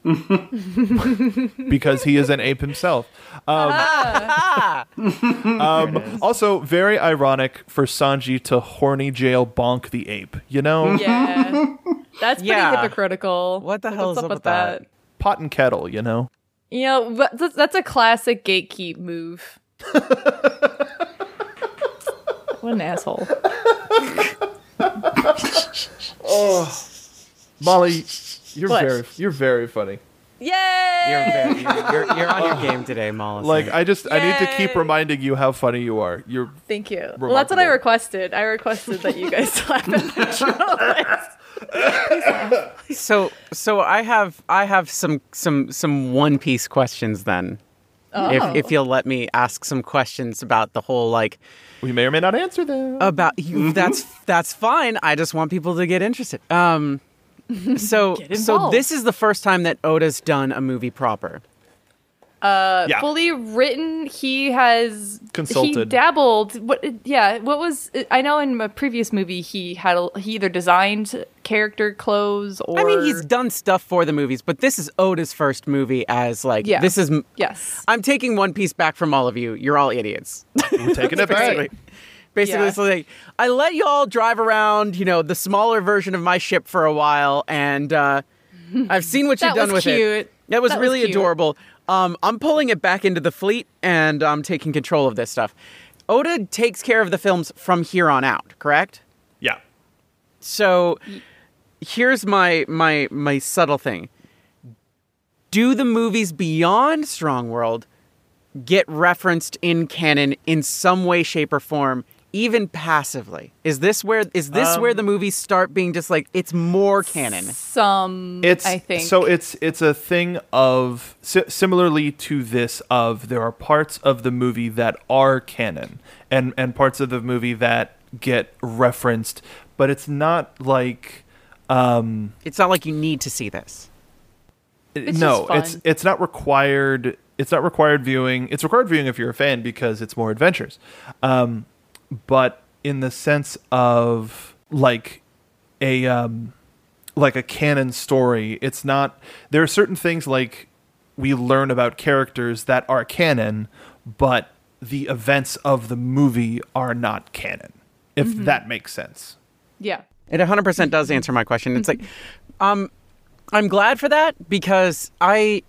because he is an ape himself. Um, um, also, very ironic for Sanji to horny jail bonk the ape. You know, yeah. That's pretty Yeah. hypocritical. What the hell what's is up with with that? pot and kettle. You know. You know, but that's, that's a classic gatekeep move. what an asshole. oh, Molly, you're What? very you're very funny. Yay! You're, very, you're, you're, you're on your game today, Molly. Like I just I need to keep Yay. reminding you how funny you are. You're Thank you. Well, that's what I Remarkable. requested. I requested that you guys slap at the journalist. so so I have I have some some some One Piece questions then. Oh. If if you'll let me ask some questions about the whole like we may or may not answer them. about you that's that's fine. I just want people to get interested. Um so so this is the first time that Oda's done a movie proper. Uh, yeah. Fully written, he has He Consulted. dabbled. What? Yeah. What was? I know in a previous movie he had a, he either designed character clothes or. I mean, he's done stuff for the movies, but this is Oda's first movie as like Yeah. this is Yes. I'm taking One Piece back from all of you. You're all idiots. We're taking it basically. back. Basically, Yeah. it's like I let you all drive around, you know, the smaller version of my ship for a while, and uh, I've seen what you've done was with it. That was That was really cute. adorable. Um, I'm pulling it back into the fleet, and I'm taking control of this stuff. Oda takes care of the films from here on out, correct? Yeah. So here's my my my subtle thing. Do the movies beyond Strong World get referenced in canon in some way, shape, or form, even passively? Is this where is this where the movies start being just like it's more canon? Some. It's I think. so it's it's a thing of si- similarly to this of there are parts of the movie that are canon and and parts of the movie that get referenced, but it's not like um It's not like you need to see this. It's no, it's it's not required. It's not required viewing. It's required viewing if you're a fan because it's more adventures. Um, but in the sense of like a um, like a canon story, it's not. There are certain things like we learn about characters that are canon, but the events of the movie are not canon. If Mm-hmm. that makes sense. yeah. It 100% does answer my question. It's like, um, I'm glad for that because I.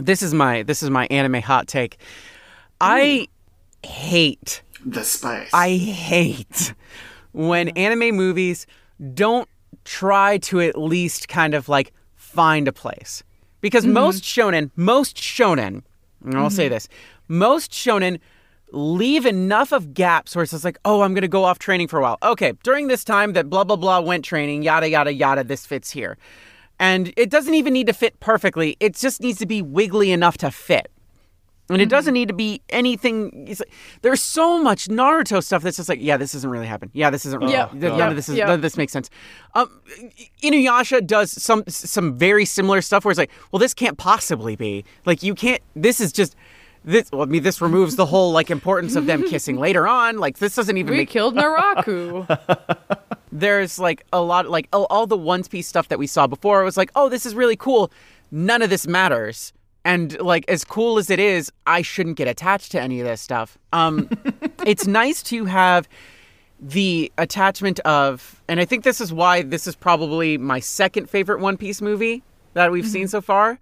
This is my this is my anime hot take. I hate The spice. I hate when anime movies don't try to at least kind of like find a place. Because mm-hmm. most shonen, most shonen, and I'll say mm-hmm. this, most shonen leave enough of gaps where it's just like, oh, I'm going to go off training for a while. Okay, during this time that blah, blah, blah went training, yada, yada, yada, this fits here. and it doesn't even need to fit perfectly. It just needs to be wiggly enough to fit. And it doesn't need to be anything. It's like, there's so much Naruto stuff that's just like, yeah, this doesn't really happen. Yeah, this isn't really. Yeah. None Yeah. of this is. Yeah. None of this makes sense. Um, Inuyasha does some some very similar stuff where it's like, well, this can't possibly be like you can't. This is just. This, well, I mean, this removes the whole like importance of them kissing later on. Like, this doesn't even We make killed Naraku. there's like a lot like all, all the one piece stuff that we saw before was like oh this is really cool none of this matters and like as cool as it is i shouldn't get attached to any of this stuff um it's nice to have the attachment of and i think this is why this is probably my second favorite one piece movie that we've seen so far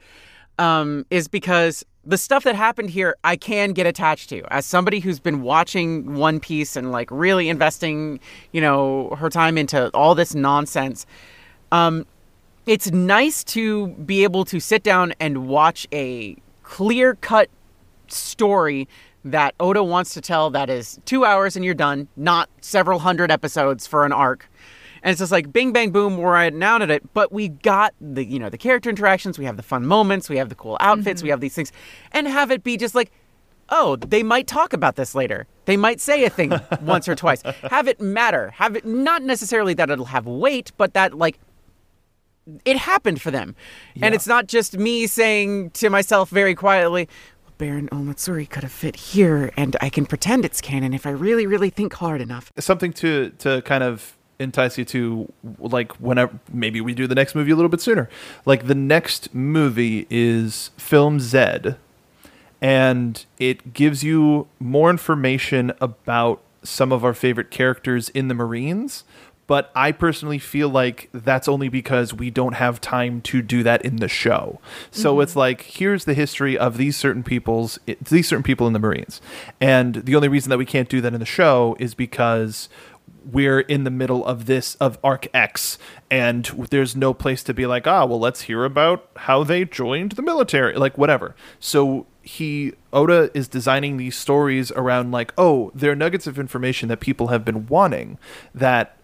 um, is because the stuff that happened here I can get attached to. As somebody who's been watching One Piece and like really investing, you know, her time into all this nonsense, um, it's nice to be able to sit down and watch a clear cut story that Oda wants to tell that is two hours and you're done, not several hundred episodes for an arc. And it's just like bing bang boom, we're right now at it. But we got the you know the character interactions, we have the fun moments, we have the cool outfits, we mm-hmm. have these things, and have it be just like, oh, they might talk about this later. They might say a thing once or twice. Have it matter. Have it not necessarily that it'll have weight, but that like it happened for them. And it's not just me saying to myself very quietly, well, Baron Omatsuri could have fit here, and I can pretend it's canon if I really, really think hard enough. something to to kind of entice you to like whenever maybe we do the next movie a little bit sooner like the next movie is film z and it gives you more information about some of our favorite characters in the marines but i personally feel like that's only because we don't have time to do that in the show. So it's like here's the history of these certain people's these certain people in the marines. And the only reason that we can't do that in the show is because we're in the middle of this of arc x and there's no place to be like ah well let's hear about how they joined the military like whatever. So he oda is designing these stories around like oh there are nuggets of information that people have been wanting that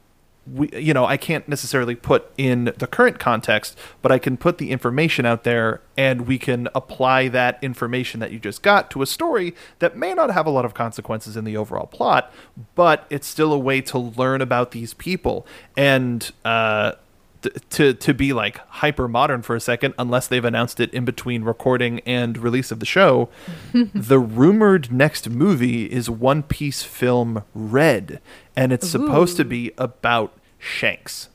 we you know I can't necessarily put in the current context, but I can put the information out there and we can apply that information that you just got to a story that may not have a lot of consequences in the overall plot, but it's still a way to learn about these people. And uh th- to to be like hyper modern for a second unless they've announced it in between recording and release of the show the rumored next movie is one piece film red and it's supposed to be about shanks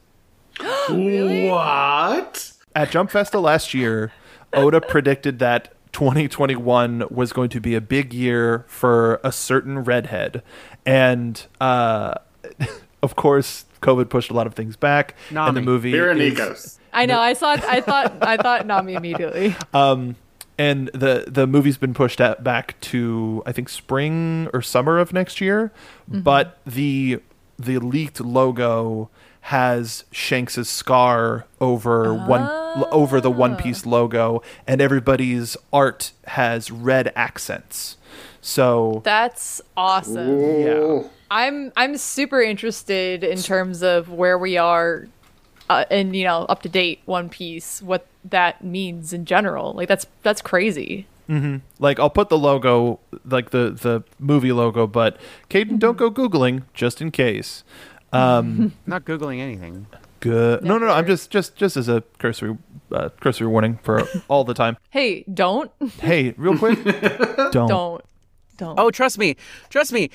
What? at jump festa last year oda predicted that 2021 was going to be a big year for a certain redhead and uh of course covid pushed a lot of things back and the Nami. movie is- Veranicos. I know. I saw. I thought. I thought Nami immediately. Um, and the the movie's been pushed at, back to I think spring or summer of next year, but the the leaked logo has Shanks's scar over one over the One Piece logo, and everybody's art has red accents. So That's awesome. yeah, I'm I'm super interested in terms of where we are, uh, and you know, up to date One Piece, what that means in general. Like that's that's crazy. like I'll put the logo like the the movie logo, but Caden, don't go googling just in case. Um, Not Googling anything. good. No, no, no. I'm just just just as a cursory uh, cursory warning for all the time. Hey, don't Hey, real quick, don't. don't don't. Oh, trust me. Trust me.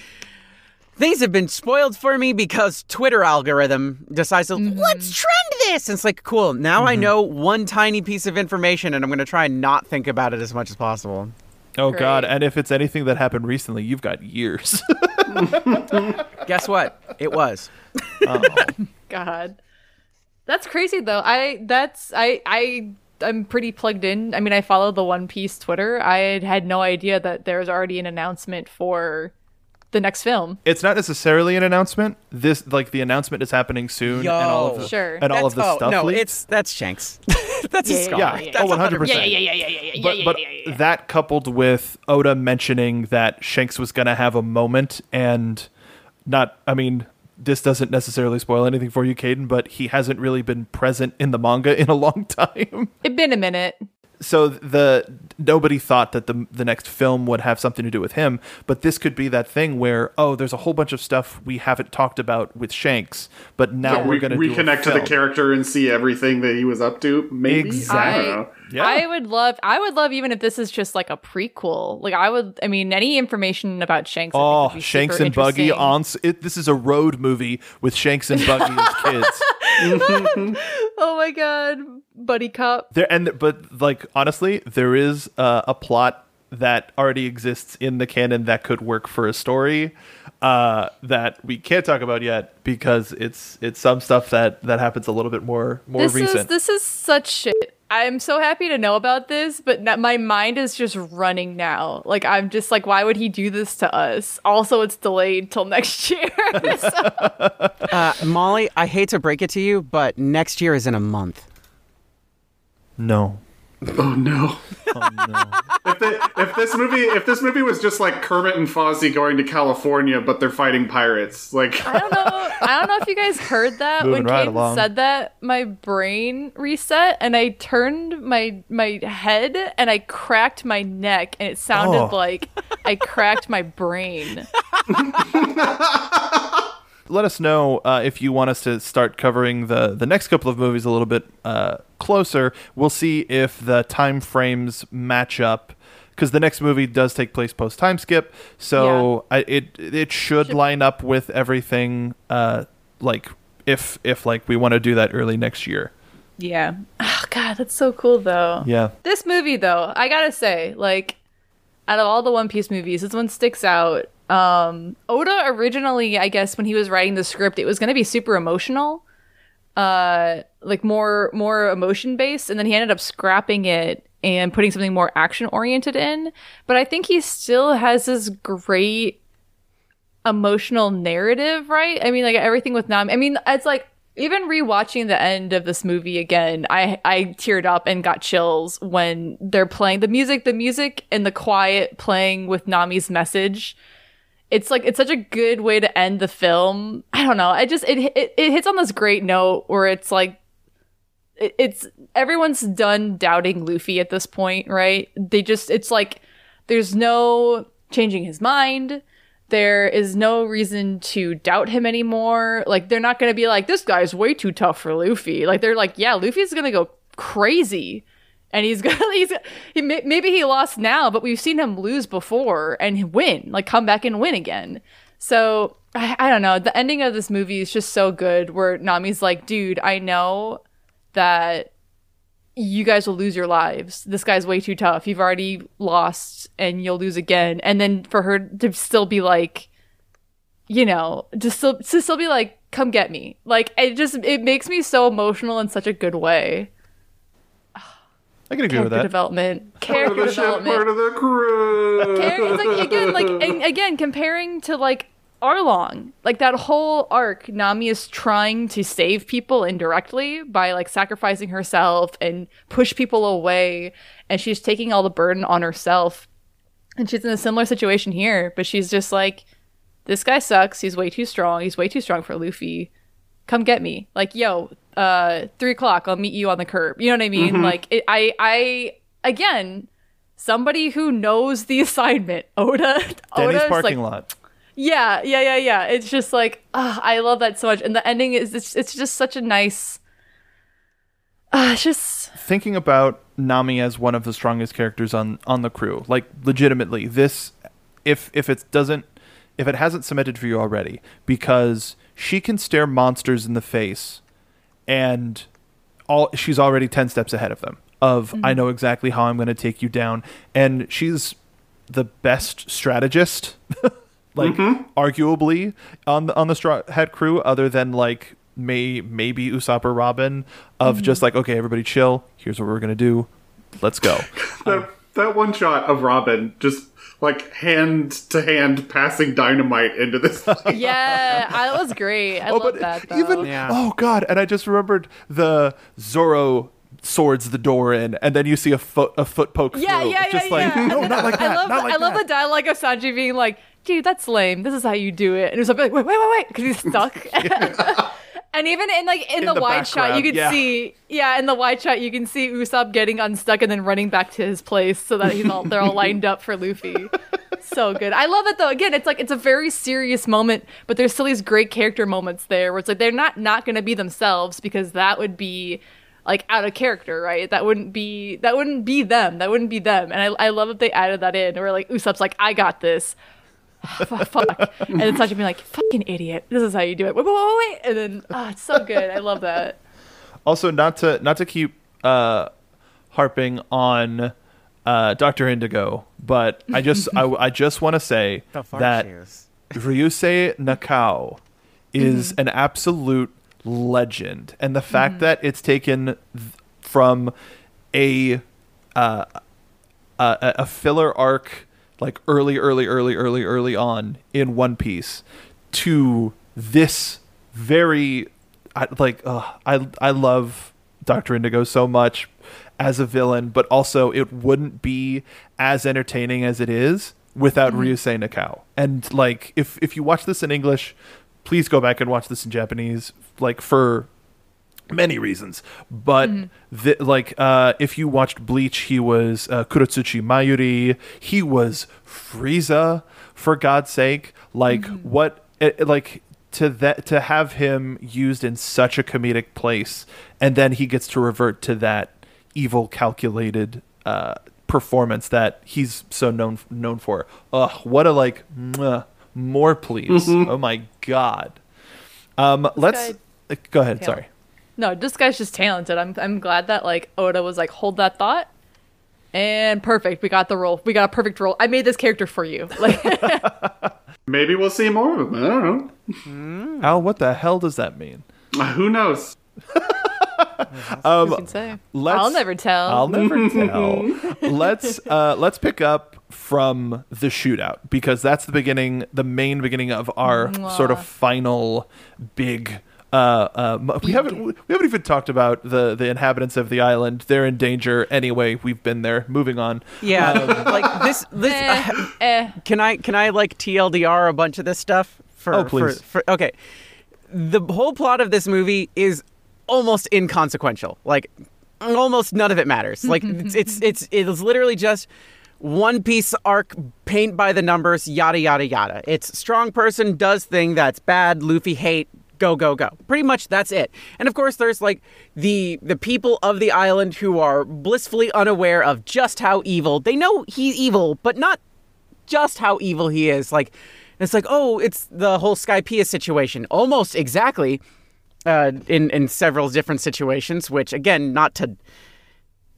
Things have been spoiled for me because Twitter algorithm decides to let's trend this. And it's like, cool. Now I know one tiny piece of information and I'm going to try and not think about it as much as possible. Oh God! And if it's anything that happened recently, you've got years. Guess what? It was. Oh. God, that's crazy though. I that's I I I'm pretty plugged in. I mean, I follow the One Piece Twitter. I had, had no idea that there's already an announcement for the next film. it's not necessarily an announcement. This like the announcement is happening soon, and all of the Sure. and all of the oh, stuff. No, leaked. it's that's Shanks. That's Yeah, a yeah, scar. yeah, yeah, oh, That's 100 100%. percent. but but that coupled with Oda mentioning that Shanks was going to have a moment and not I mean this doesn't necessarily spoil anything for you, Caden, but he hasn't really been present in the manga in a long time. It'd been a minute. So the nobody thought that the the next film would have something to do with him, but this could be that thing where oh, there's a whole bunch of stuff we haven't talked about with Shanks, but now Yeah, we're going to reconnect to the character and see everything that he was up to. Maybe I Exactly. don't know. Yeah. I would love. I would love even if this is just like a prequel. Like I would. I mean, any information about Shanks. I think, Oh, would be Shanks super and Buggy interesting. on. It, this is a road movie with Shanks and Buggy as kids. Oh my god, buddy cop. There and but like honestly, there is uh, a plot that already exists in the canon that could work for a story uh, that we can't talk about yet because it's it's some stuff that that happens a little bit more more This recent. is this is such shit. I'm so happy to know about this, but na- my mind is just running now. Like I'm just like, why would he do this to us? Also, it's delayed till next year. So- Uh, Molly, I hate to break it to you, but next year is in a month. no. Oh no. Oh no. if, the, if this movie if this movie was just like Kermit and Fozzie going to California but they're fighting pirates like I don't know. I don't know if you guys heard that Moving when right Caden along. said that. My brain reset, and I turned my my head, and I cracked my neck, and it sounded Oh. like I cracked my brain. let us know uh, if you want us to start covering the the next couple of movies a little bit uh, closer. We'll see if the time frames match up because the next movie does take place post time skip, so I, it it should line up with everything. Uh, like if if like we want to do that early next year. Yeah. Oh God, that's so cool though. Yeah. This movie, though, I gotta say, like, out of all the One Piece movies, this one sticks out. Um, Oda originally, I guess, when he was writing the script, it was gonna be super emotional, uh, like more more emotion based, and then he ended up scrapping it and putting something more action oriented in. But I think he still has this great emotional narrative, right? I mean, like everything with Nami. I mean, it's like even rewatching the end of this movie again, I I teared up and got chills when they're playing the music, the music and the quiet playing with Nami's message. It's like it's such a good way to end the film. I don't know. I just it it, it hits on this great note where it's like it- it's everyone's done doubting Luffy at this point, right? They just it's like there's no changing his mind. There is no reason to doubt him anymore. Like they're not going to be like this guy's way too tough for Luffy. Like they're like, yeah, Luffy's going to go crazy. And he's gonna, he's, he, may- maybe he lost now, but we've seen him lose before and win, like come back and win again. So I, I don't know. The ending of this movie is just so good where Nami's like, dude, I know that you guys will lose your lives. This guy's way too tough. You've already lost and you'll lose again. And then for her to still be like, you know, just still to still be like, come get me. Like it just it makes me so emotional in such a good way. I can agree with Character that. development. part of Character the ship, development. part of the crew. Char- it's like again, like and again, comparing to like Arlong, like that whole arc, Nami is trying to save people indirectly by like sacrificing herself and push people away, and she's taking all the burden on herself. And she's in a similar situation here, but she's just like, this guy sucks. He's way too strong. He's way too strong for Luffy. Come get me. Like, yo, uh, three o'clock. I'll meet you on the curb. You know what I mean? Like, it, I, I, again, somebody who knows the assignment. Oda. Denny's Oda's parking like, lot. yeah, yeah, yeah, yeah. It's just like, I love that so much. And the ending is, it's, it's just such a nice. Uh, just thinking about Nami as one of the strongest characters on on the crew, like legitimately, this if if it doesn't if it hasn't cemented for you already, because she can stare monsters in the face, and all she's already ten steps ahead of them. Of I mm-hmm. know exactly how I'm going to take you down, and she's the best strategist, like mm-hmm. arguably on the on the Straw Hat crew, other than like may maybe Usopp or Robin, of mm-hmm. just like okay, everybody chill. Here's what we're gonna do. Let's go. that, that one shot of Robin just like hand to hand passing dynamite into this. yeah, that was great. I oh, love that though. Oh, even Yeah. oh god, and I just remembered the Zoro swords the door in, and then you see a foot a foot poke yeah, through. yeah, yeah, just like yeah. no, not then like I that. love, not like I love that. the dialogue of Sanji being like, dude, that's lame. This is how you do it. And Usopp be like, wait, wait, wait, wait, because he's stuck. and even in like in, In the, the wide shot, you can yeah. see, yeah, in the wide shot, you can see Usopp getting unstuck and then running back to his place so that he's all they're all lined up for Luffy. So good. I love it though. Again, it's like it's a very serious moment, but there's still these great character moments there where it's like they're not not going to be themselves because that would be like out of character, right? That wouldn't be that wouldn't be them. That wouldn't be them. And I I love that they added that in. Where like Usopp's like, I got this. Fuck, fuck. and it's such a being like, fucking idiot. This is how you do it. Wait, wait, wait, wait. And then, oh, it's so good. I love that. Also, not to not to keep uh, harping on uh, Doctor Indigo, but I just I, I just want to say that shoes. Ryusei Nakao is an absolute legend, and the fact that it's taken th- from a uh, a, a filler arc like early, early, early, early, early on in One Piece to this very I, like uh, I I love Doctor Indigo so much as a villain, but also it wouldn't be as entertaining as it is without Ryusei Nakao. And like if if you watch this in English, please go back and watch this in Japanese like for many reasons but the, like uh if you watched bleach he was uh, kurotsuchi mayuri. He was frieza for god's sake. Like what it, like to that to have him used in such a comedic place and then he gets to revert to that evil calculated uh performance that he's so known known for. Ugh what a like mwah, more please. Oh my god. Um let's guy- go ahead Yeah. sorry No, this guy's just talented. I'm I'm glad that like Oda was like, hold that thought. And perfect. We got the role. We got a perfect role. I made this character for you. Like Maybe we'll see more of him. I don't know. Al, what the hell does that mean? Uh, Who knows? you can say. I'll never tell. I'll never tell. let's uh, let's pick up from the shootout because that's the beginning, the main beginning of our sort of final big. Uh, uh, we haven't we haven't even talked about the the inhabitants of the island. They're in danger anyway. We've been there. Moving on. Yeah, like this. This eh, eh. can I can I like TLDR a bunch of this stuff for? Oh, please. For, for, okay, the whole plot of this movie is almost inconsequential. Like almost none of it matters. Like it's it's it's it's literally just one piece arc paint by the numbers yada yada yada it's strong person does thing that's bad luffy hate go go go pretty much that's it and of course there's like the the people of the island who are blissfully unaware of just how evil they know he's evil but not just how evil he is. Like, it's like, oh, it's the whole Skypiea situation. Almost exactly uh, in, in several different situations, which, again, not to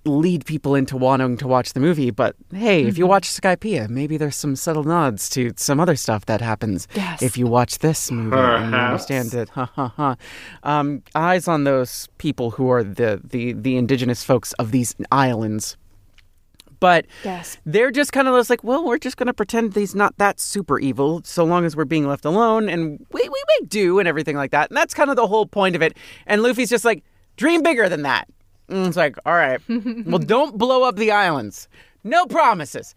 lead people into wanting to watch the movie, but hey, if you watch Skypiea, maybe there's some subtle nods to some other stuff that happens Yes. if you watch this movie and you understand it. Ha ha ha. Um, eyes on those people who are the, the, the indigenous folks of these islands. But Yes. they're just kind of just like, well, we're just going to pretend he's not that super evil so long as we're being left alone and we, we make do and everything like that. And that's kind of the whole point of it. And Luffy's just like, dream bigger than that. And it's like, all right, well, don't blow up the islands. No promises.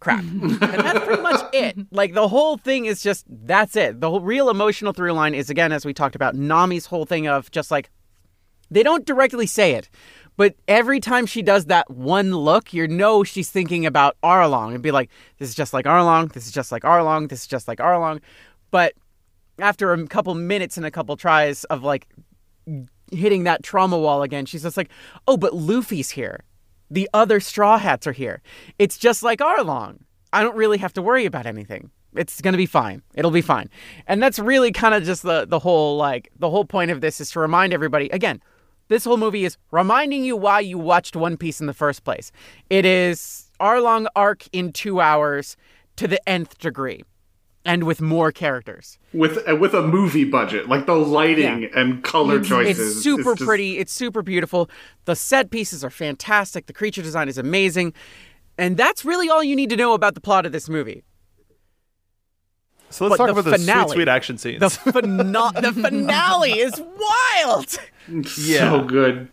Crap. and that's pretty much it. Like the whole thing is just, that's it. The whole real emotional through line is, again, as we talked about, Nami's whole thing of just like, they don't directly say it, but every time she does that one look, you know she's thinking about Arlong and be like, this is just like Arlong, this is just like Arlong, this is just like Arlong. But after a couple minutes and a couple tries of like hitting that trauma wall again, she's just like, oh, but Luffy's here. The other Straw Hats are here. It's just like Arlong. I don't really have to worry about anything. It's gonna be fine. It'll be fine. And that's really kind of just the the whole like the whole point of this is to remind everybody again. This whole movie is reminding you why you watched One Piece in the first place. It is Arlong arc in two hours to the nth degree, and with more characters. With uh, with a movie budget, like the lighting Yeah. and color It's, choices. it's is super just- pretty. It's super beautiful. The set pieces are fantastic. The creature design is amazing. And that's really all you need to know about the plot of this movie. So let's But talk the about the finale- sweet, sweet action scenes. The, fina- the finale is wild. Yeah. So good.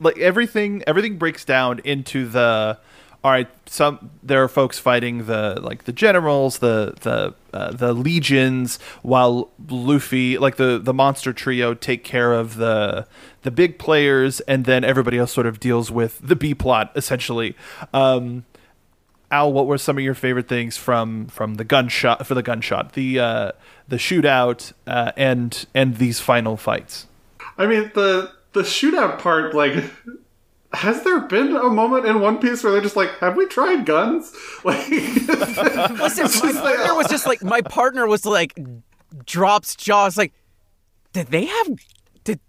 like everything everything breaks down into the all right, some there are folks fighting the like the generals, the the uh, the legions, while Luffy, like the the monster trio, take care of the the big players, and then everybody else sort of deals with the B plot essentially. Um, Al, what were some of your favorite things from from the gunshot for the gunshot, the uh, the shootout, uh, and and these final fights? I mean the the shootout part, like has there been a moment in One Piece where they're just like, have we tried guns? Like, Listen, my partner was oh. just like, my partner was like, drops jaws. Like, did they have? Did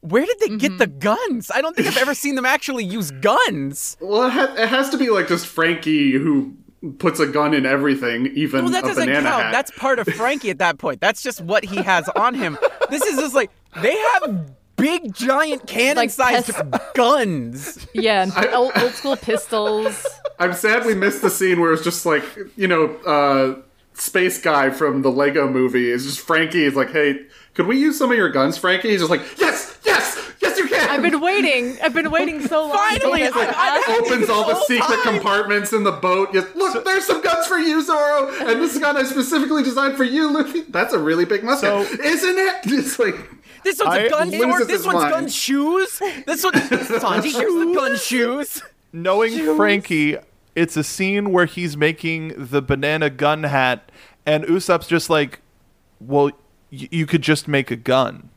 where did they get the mm-hmm. guns? I don't think I've ever seen them actually use guns. well, it, ha- it has to be like just Franky who puts a gun in everything, even Well, that a doesn't banana count. hat. That's part of Franky at that point. That's just what he has on him. This is just like they have big, giant cannon-sized Like guns. Yeah, and old, old school pistols. I'm sad we missed the scene where it's just like, you know, uh, Space Guy from the Lego movie is just Franky is like, hey, could we use some of your guns, Franky? He's just like, yes, yes, yes, you can. I've been waiting. I've been waiting so long. Finally, because I've I- asked- opens all the secret time. compartments in the boat. Yes, look, there's some guns for you, Zoro, and this gun I specifically designed for you, Luffy. That's a really big musket, So- isn't it? It's like, This one's I- a gun loses sword. This one's mind. gun shoes. This one's Sanji, here's the gun shoes. knowing Franky, it's a scene where he's making the banana gun hat, and Usopp's just like, "Well, y- you could just make a gun."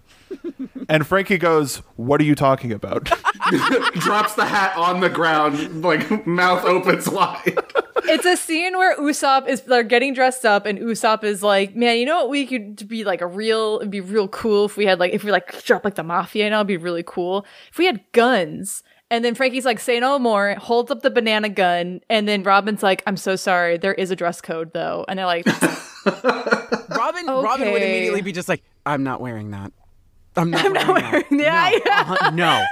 And Franky goes, "What are you talking about?" drops the hat on the ground, like mouth opens wide. it's a scene where Usopp is they're getting dressed up, and Usopp is like, "Man, you know what? We could be like a real. It'd be real cool if we had like if we like drop like the mafia. and know, it'd be really cool if we had guns." And then Franky's like, "Say no more." Holds up the banana gun, and then Robin's like, "I'm so sorry. There is a dress code though." And they're like, Robin, Robin would immediately be just like, "I'm not wearing that. I'm not I'm wearing not that. wearing- yeah, no, uh-huh, no."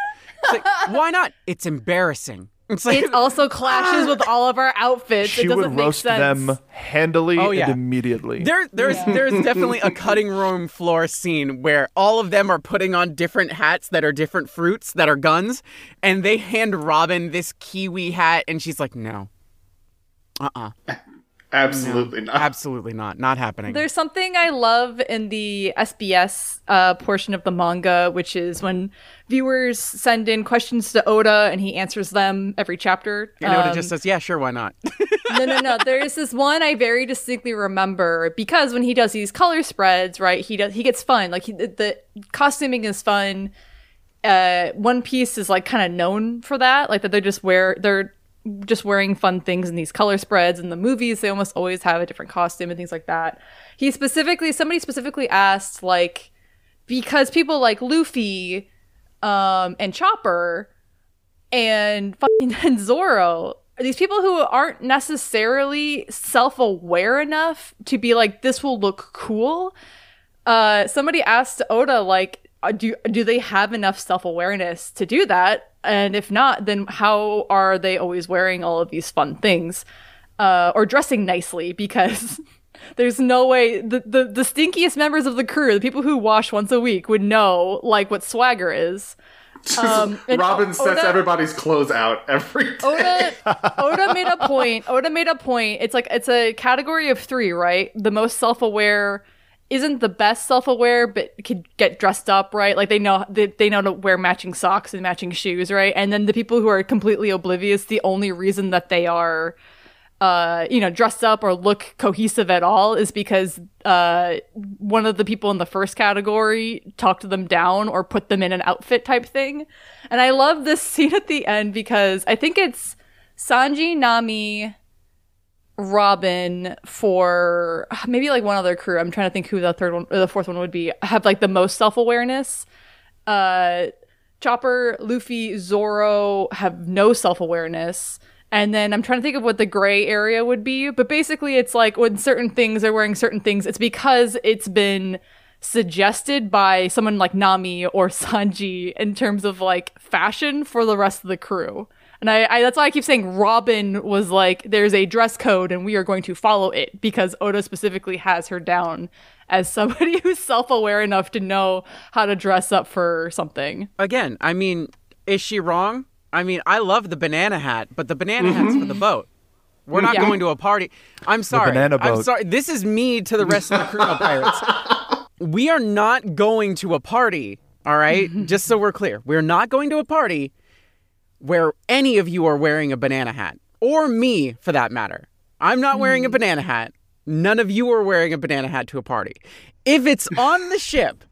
It's like, why not? It's embarrassing. It's like "It also clashes with all of our outfits. she it doesn't would make roast sense." them handily Oh, yeah. and immediately. There, there's, there's definitely a cutting room floor scene where all of them are putting on different hats that are different fruits that are guns, and they hand Robin this kiwi hat, and she's like, "No, uh-uh, Absolutely not. absolutely not, not happening." There's something I love in the SBS uh, portion of the manga, which is when viewers send in questions to Oda and he answers them every chapter. and Oda Um, just says, "Yeah, sure, why not?" no, no, no. There's this one I very distinctly remember because when he does these color spreads, right? He does he gets fun. Like he, the costuming is fun. Uh, One Piece is like kind of known for that. Like that they just wear they're just wearing fun things in these color spreads. In the movies, they almost always have a different costume and things like that. He specifically, somebody specifically asked like because people like Luffy um, and Chopper and fucking and Zoro these people who aren't necessarily self-aware enough to be like this will look cool. Uh, somebody asked Oda like, uh, do do they have enough self-awareness to do that? And if not, then how are they always wearing all of these fun things uh, or dressing nicely? Because there's no way the, the the stinkiest members of the crew, the people who wash once a week, would know like what swagger is. Um, Robin sets Oda- everybody's clothes out every day. Oda Oda made a point. Oda made a point. It's like it's a category of three, right? The most self-aware isn't the best self-aware, but could get dressed up, right? Like they know they, they know to wear matching socks and matching shoes, right? And then the people who are completely oblivious, the only reason that they are uh, you know, dressed up or look cohesive at all is because uh, one of the people in the first category talked them down or put them in an outfit type thing. And I love this scene at the end because I think it's Sanji, Nami, Robin for maybe like one other crew. I'm trying to think who the third one or the fourth one would be. Have like the most self awareness. Uh, Chopper, Luffy, Zoro have no self awareness. And then I'm trying to think of what the gray area would be. But basically, it's like when certain things are wearing certain things, it's because it's been suggested by someone like Nami or Sanji in terms of like fashion for the rest of the crew. And I, I that's why I keep saying Robin was like, there's a dress code and we are going to follow it because Oda specifically has her down as somebody who's self aware enough to know how to dress up for something. Again, I mean, is she wrong? I mean, I love the banana hat, but the banana mm-hmm. hat's for the boat. We're not Yeah. going to a party. I'm sorry. banana boat. I'm sorry. This is me to the rest of the crew of pirates. We are not going to a party, all right? Just so we're clear. We're not going to a party where any of you are wearing a banana hat, or me for that matter. I'm not wearing a hmm. banana hat. None of you are wearing a banana hat to a party. If it's on the ship,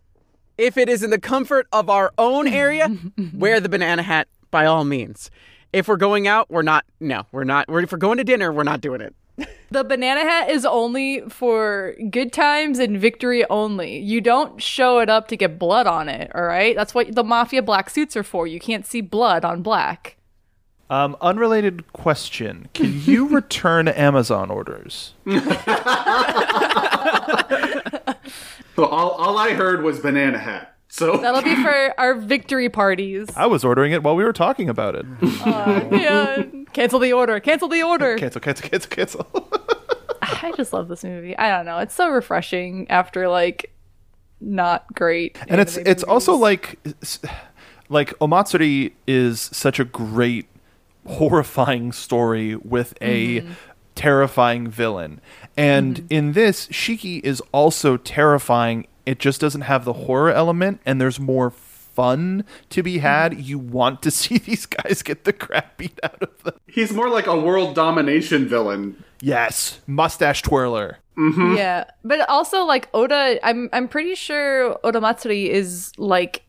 if it is in the comfort of our own area, wear the banana hat by all means. If we're going out, we're not. No, we're not. We're, if we're going to dinner, we're not doing it. The banana hat is only for good times and victory only. You don't show it up to get blood on it, all right? That's what the mafia black suits are for. You can't see blood on black. Um, unrelated question: Can you return Amazon orders? So all, all I heard was banana hat. So That'll be for our victory parties. I was ordering it while we were talking about it. Yeah. Cancel the order. Cancel the order. cancel, cancel, cancel, cancel. I just love this movie. I don't know. It's so refreshing after like not great. and it's anime it's also like like Omatsuri is such a great horrifying story with a Mm-hmm. terrifying villain. And in this, Shiki is also terrifying. It just doesn't have the horror element and there's more fun to be had. Mm-hmm. You want to see these guys get the crap beat out of them. he's more like a world domination villain. Yes, mustache twirler. Yeah, but also like Oda, I'm I'm pretty sure Oda Matsuri is like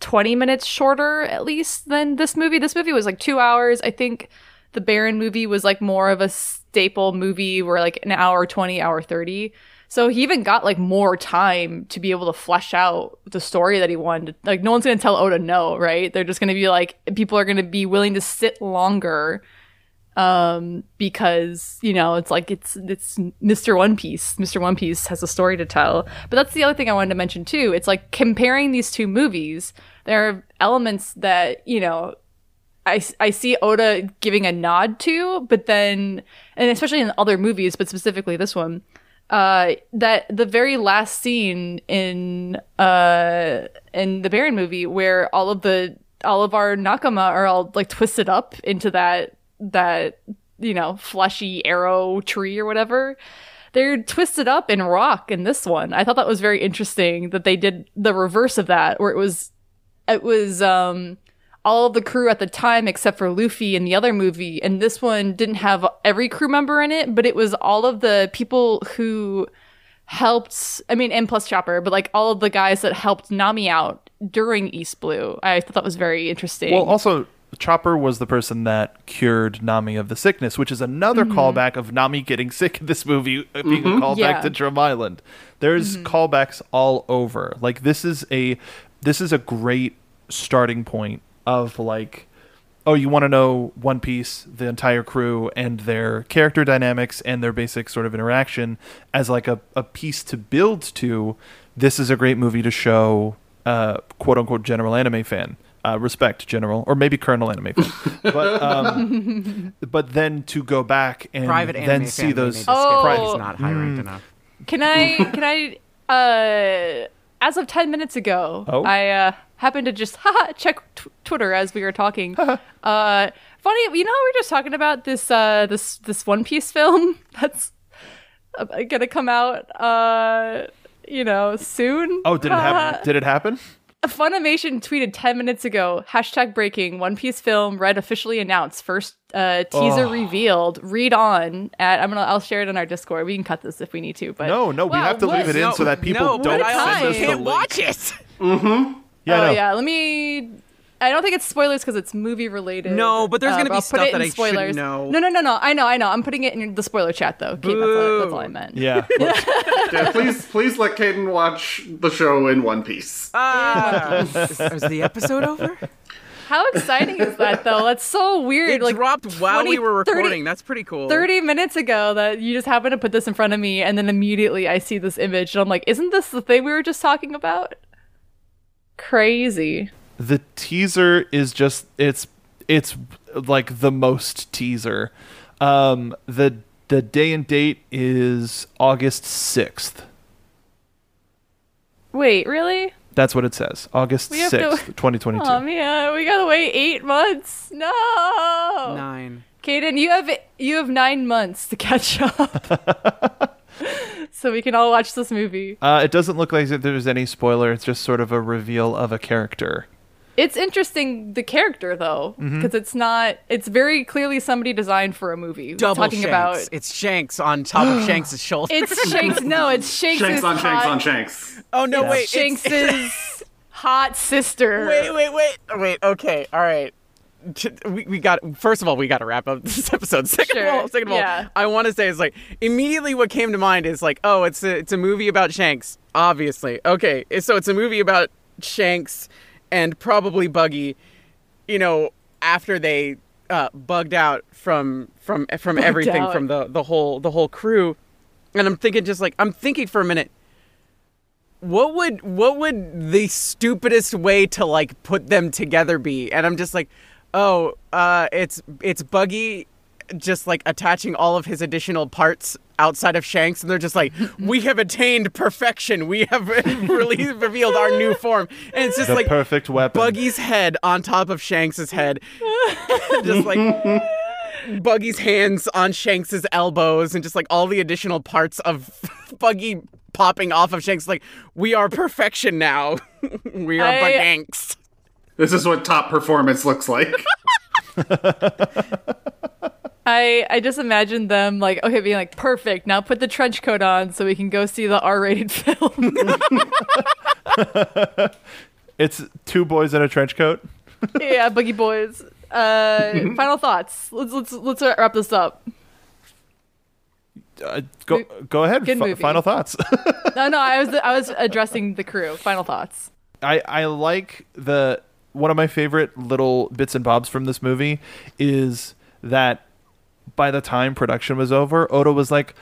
20 minutes shorter at least than this movie. This movie was like 2 hours. I think the Baron movie was like more of a staple movie where like an hour 20, hour 30. So he even got like more time to be able to flesh out the story that he wanted. Like no one's going to tell Oda no, right? They're just going to be like people are going to be willing to sit longer um because you know it's like it's it's Mr. One Piece. Mr. One Piece has a story to tell. But that's the other thing I wanted to mention too. It's like comparing these two movies, there are elements that, you know, I, I see Oda giving a nod to, but then, and especially in other movies, but specifically this one, uh, that the very last scene in uh in the Baron movie where all of the all of our nakama are all like twisted up into that that you know fleshy arrow tree or whatever. They're twisted up in rock in this one. I thought that was very interesting that they did the reverse of that, where it was it was um all of the crew at the time except for Luffy in the other movie and this one didn't have every crew member in it but it was all of the people who helped I mean and plus Chopper but like all of the guys that helped Nami out during East Blue I thought that was very interesting Well, also Chopper was the person that cured Nami of the sickness, which is another mm-hmm. callback of Nami getting sick in this movie uh, being mm-hmm. a callback Yeah. to Drum Island. There's mm-hmm. callbacks all over. Like this is a this is a great starting point of like oh, you want to know One Piece, the entire crew, and their character dynamics and their basic sort of interaction as like a, a piece to build to. This is a great movie to show, uh, quote unquote, general anime fan. Uh, respect general or maybe colonel anime fan, but um, but then to go back and Private then anime see those Oh. Pri- not high ranked enough. Can I can I uh as of 10 minutes ago, Oh. I uh happened to just haha, check t- Twitter as we were talking. uh funny, you know how we were just talking about this uh this this One Piece film that's uh, going to come out uh you know, soon. oh did it happen did it happen Funimation tweeted 10 minutes ago, hashtag breaking, One Piece film red officially announced. First uh, teaser Oh. revealed. Read on at, I'm gonna, I'll share it on our Discord. We can cut this if we need to, but. no no we have to what- leave it in so that people no, don't send us the can't link. watch it. Yeah oh no. yeah, let me. I don't think it's spoilers because it's movie related. No, but there's gonna be I'll put stuff it that in I shouldn't spoilers. know. No, no, no, no. I know, I know. I'm putting it in the spoiler chat though. Kate, that's, what, that's all I meant. yeah Yeah, please, please let Caden watch the show in One Piece. Ah, is, is the episode over? How exciting is that though? That's so weird. It like dropped while 20, we were 30 recording. That's pretty cool. 30 minutes ago that you just happen to put this in front of me and then immediately I see this image and I'm like, isn't this the thing we were just talking about? Crazy. the teaser is just it's it's like the most teaser um the the day and date is august 6th Wait, really? That's what it says. August We to- 6th, 2022. Oh man, we gotta wait eight months. No. Nine. Caden, you have you have nine months to catch up, so we can all watch this movie. Uh, it doesn't look like there's any spoiler. It's just sort of a reveal of a character. It's interesting the character though, Mm-hmm. because it's not. It's very clearly somebody designed for a movie. Double talking Shanks. about. It's Shanks on top of Shanks' shoulder. It's Shanks. No, it's Shanks. Shanks on Shanks hot, on Shanks. oh no, Yeah. wait. it's- Shanks's hot sister. Wait, wait, wait, wait. Okay, all right. We, we got first of all we got to wrap up this episode. Second Sure, of all, second of all. I want to say is like immediately what came to mind is like oh it's a it's a movie about Shanks obviously okay so it's a movie about Shanks and probably Buggy, you know after they uh, bugged out from from from everything out. from the the whole the whole crew, and I'm thinking just like I'm thinking for a minute what would what would the stupidest way to like put them together be and i'm just like oh uh it's it's buggy just like attaching all of his additional parts outside of shanks and they're just like we have attained perfection we have really revealed our new form and it's just The like perfect weapon. buggy's head on top of shanks's head just like Buggy's hands on Shanks's elbows and just like all the additional parts of Buggy popping off of Shanks. Like, we are perfection now. we are I- Buganks. This is what top performance looks like. I I just imagine them like okay being like perfect. Now put the trench coat on so we can go see the R-rated film. It's two boys in a trench coat. yeah, Boogie Boys. Uh, final thoughts. Let's let's let's wrap this up. Uh, go go ahead. Good Fi- movie. final thoughts. No, no, I was I was addressing the crew. Final thoughts. I I like the one of my favorite little bits and bobs from this movie is that by the time production was over, Oda was like,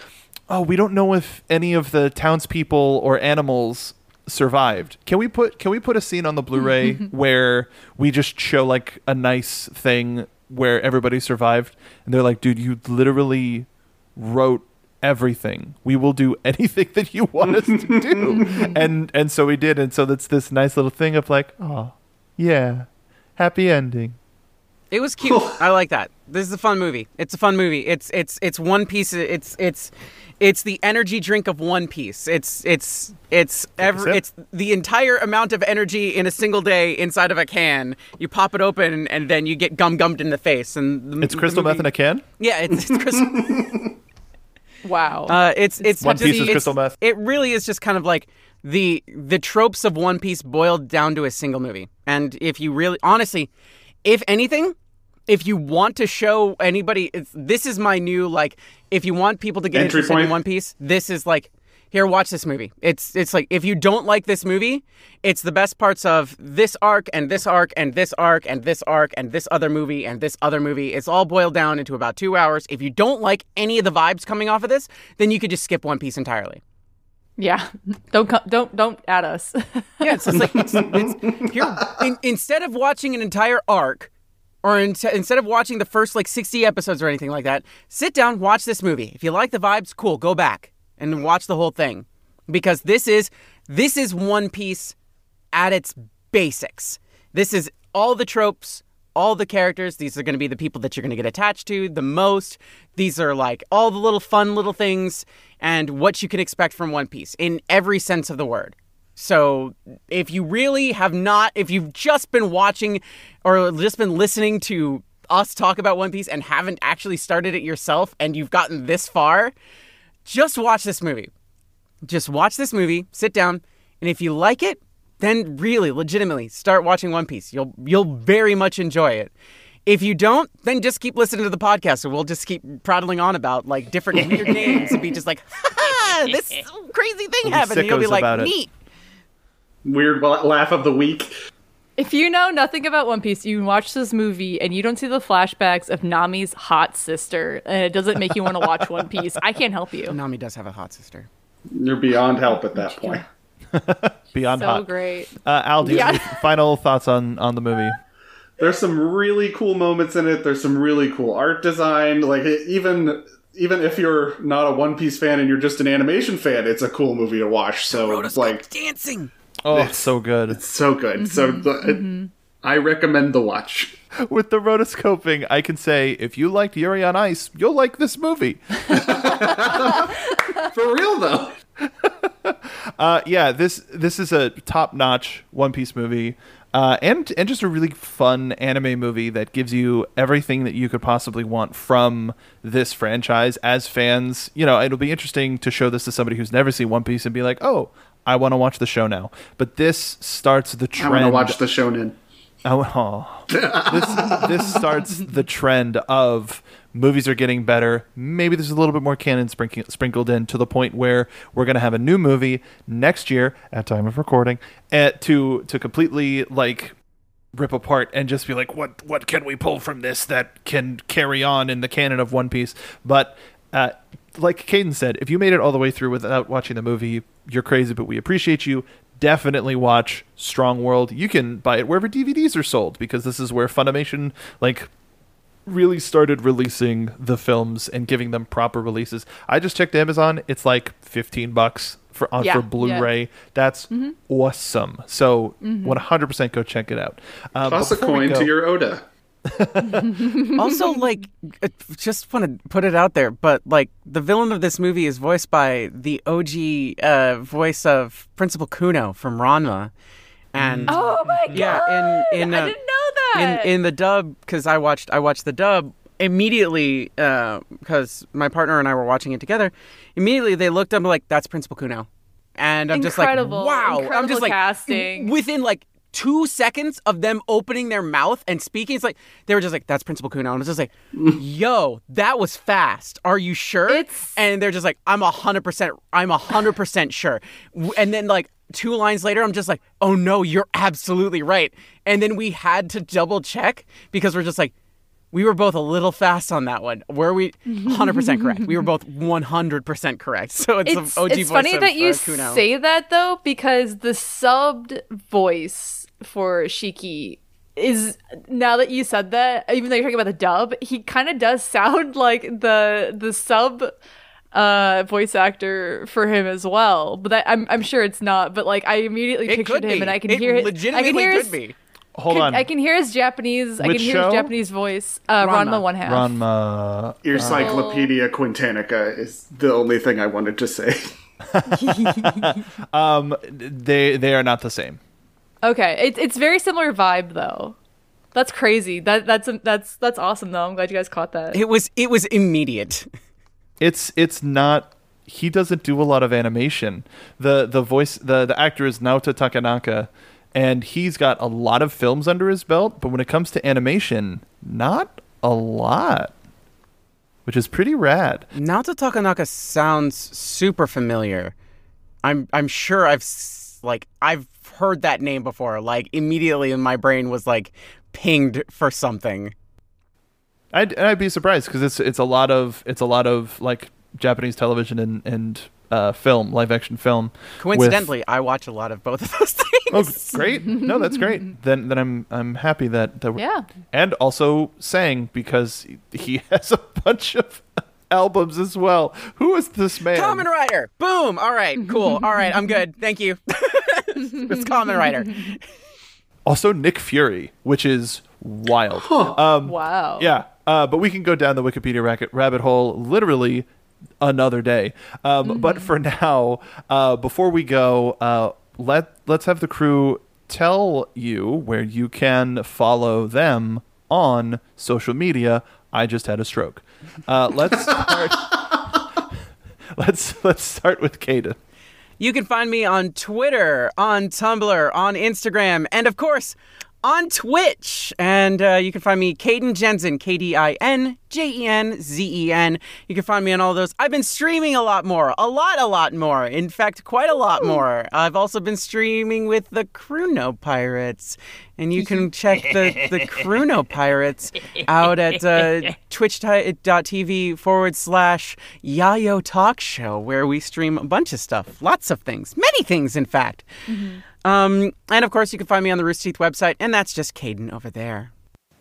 "Oh, we don't know if any of the townspeople or animals survived. Can we put can we put a scene on the Blu-ray where we just show like a nice thing where everybody survived?" And they're like, "Dude, you literally wrote everything. We will do anything that you want us to do." and and so we did, and so that's this nice little thing of like, "Oh, yeah, happy ending." It was cute. I like that. This is a fun movie. It's a fun movie. It's it's it's One Piece. It's it's it's the energy drink of One Piece. It's it's it's every it's the entire amount of energy in a single day inside of a can. You pop it open and then you get gum gummed in the face. And the, It's crystal the meth in a can. Yeah, it's, it's crystal. Wow. Uh, it's it's One just- Piece is it's- crystal meth. It really is just kind of like the the tropes of One Piece boiled down to a single movie. And if you really, honestly, if anything, if you want to show anybody, it's, this is my new like. If you want people to get Entry interested in. One Piece, this is like. Here, watch this movie. It's it's like if you don't like this movie, it's the best parts of this arc and this arc and this arc and this arc and this other movie and this other movie. It's all boiled down into about two hours. If you don't like any of the vibes coming off of this, then you could just skip One Piece entirely. Yeah. Don't co- don't don't add us. Yeah, it's like it's, it's. In, instead of watching an entire arc, or in, instead of watching the first like sixty episodes or anything like that, sit down, watch this movie. If you like the vibes, cool, go back and watch the whole thing, because this is this is One Piece at its basics. This is all the tropes, all the characters. These are going to be the people that you're going to get attached to the most. These are like all the little fun little things and what you can expect from One Piece in every sense of the word. So, if you really have not, if you've just been watching or just been listening to us talk about One Piece and haven't actually started it yourself and you've gotten this far, just watch this movie. Just watch this movie, sit down, and if you like it, then really legitimately start watching One Piece. You'll you'll very much enjoy it. If you don't, then just keep listening to the podcast and we'll just keep prattling on about like different weird names and be just like, ha ha, this crazy thing be happened. And you'll be like, about it. neat. Weird laugh of the week. if you know nothing about One Piece, you watch this movie and you don't see the flashbacks of Nami's hot sister, and it doesn't make you want to watch One Piece. I can't help you. Nami does have a hot sister. You're beyond help at that point. Beyond So hot. great. Uh, Al, do you have Yeah. any final thoughts on on the movie? There's some really cool moments in it. There's some really cool art design. Like even even if you're not a One Piece fan and you're just an animation fan, it's a cool movie to watch. So it's like dancing. Oh, It's- so good. It's so good. So the, I recommend the watch. With the rotoscoping, I can say if you liked Yuri on Ice, you'll like this movie. For real though. Uh, yeah, this this is a top notch One Piece movie, uh, and and just a really fun anime movie that gives you everything that you could possibly want from this franchise. As fans, you know, it'll be interesting to show this to somebody who's never seen One Piece and be like, oh. I want to watch the show now, but this starts the trend. I want to watch the shonen. Oh, oh. this this starts the trend of movies are getting better. Maybe there's a little bit more canon sprinkled in to the point where we're going to have a new movie next year at time of recording at, to to completely like rip apart and just be like what what can we pull from this that can carry on in the canon of One Piece? But uh, like Caden said if you made it all the way through without watching the movie you're crazy but we appreciate you. Definitely watch Strong World. You can buy it wherever DVDs are sold because this is where Funimation like really started releasing the films and giving them proper releases. I just checked Amazon; it's like fifteen bucks for on Yeah, for. Blu-ray. That's awesome. So one hundred percent go check it out. Um, Toss a coin go- to your Oda. also, like, uh, just want to put it out there, but like, the villain of this movie is voiced by the OG uh, voice of Principal Kuno from Ranma, and Oh my god! Yeah, in- in, I uh, didn't know that. in in the dub because I watched I watched the dub immediately because my partner and I were watching it together. Immediately they looked up like that's Principal Kuno, and I'm Incredible, just like wow. I'm just like casting. within like two seconds of them opening their mouth and speaking. It's like they were just like that's Principal Kuno, and I was just like, yo, that was fast. Are you sure? It's- and they're just like I'm a hundred percent. I'm a hundred percent sure. And then like two lines later, I'm just like, oh no, you're absolutely right. And then we had to double check because we're just like, we were both a little fast on that one. Were we 100% correct? We were both 100% correct. So it's, it's, OG it's funny of, that you uh, say that though because the subbed voice for Shiki is now that you said that even though you're talking about the dub he kind of does sound like the the sub uh voice actor for him as well but that, I'm I'm sure it's not but like I immediately it pictured him be. and I can it hear his, I legitimately can hear could his, be. Hold can- on, I can hear his Japanese I can hear show? his Japanese voice uh Ranma. Ranma one half Ranma. Your Cyclopedia Quintanica is the only thing I wanted to say. Um, they they are not the same. Okay, it's it's very similar vibe though. That's crazy. That that's that's that's awesome though. I'm glad you guys caught that. It was it was immediate. It's it's not. He doesn't do a lot of animation. the The voice the the actor is Naoto Takenaka, and he's got a lot of films under his belt. But when it comes to animation, not a lot, which is pretty rad. Naoto Takenaka sounds super familiar. I'm I'm sure I've like I've heard that name before. Like immediately in my brain was like pinged for something. I'd and I'd be surprised because it's it's a lot of it's a lot of like Japanese television and and uh, film, live action film. with- Coincidentally, I watch a lot of both of those things. oh, great! No, that's great. Then then I'm I'm happy that that we're, Yeah. and also saying because he has a bunch of albums as well. Who is this man? Kamen Rider. Boom. All right. Cool. All right. I'm good. Thank you. it's Kamen Rider. Also Nick Fury, which is wild. Um, wow. Yeah, uh, but we can go down the Wikipedia racket, rabbit hole literally another day. Um, But for now, uh, before we go, uh, let let's have the crew tell you where you can follow them on social media. I just had a stroke. Uh, let's start. let's let's start with Caden. You can find me on Twitter, on Tumblr, on Instagram, and of course, on Twitch. And uh, you can find me, Caden Jensen, K D I N J E N Z E N. You can find me on all those. I've been streaming a lot more, a lot, a lot more. In fact, quite a lot more. I've also been streaming with the Chrono Pirates. And you can check the, the Pirates out at uh, twitch.tv forward slash Yayo Talk Show, where we stream a bunch of stuff. Lots of things. Many things, in fact. Um, and of course, you can find me on the Rooster Teeth website, and that's just Caden over there.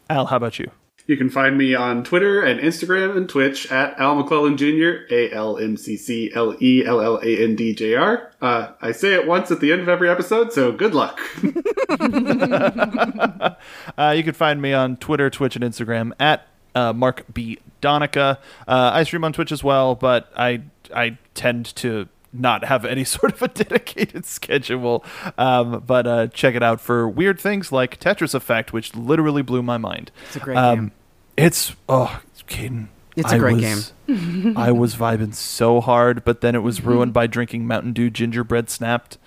Al, how about you? You can find me on Twitter and Instagram and Twitch at Al McClelland Jr. A L M C C L E L L A N D J R. Uh, I say it once at the end of every episode, so good luck. Uh, you can find me on Twitter, Twitch, and Instagram at uh, Mark B. Donica. Uh, I stream on Twitch as well, but I I tend to not have any sort of a dedicated schedule. Um, but uh, check it out for weird things like Tetris Effect, which literally blew my mind. It's a great Um, game. It's oh, Caden. It's a I great was- I was vibing so hard, but then it was ruined by drinking Mountain Dew gingerbread Snap'd.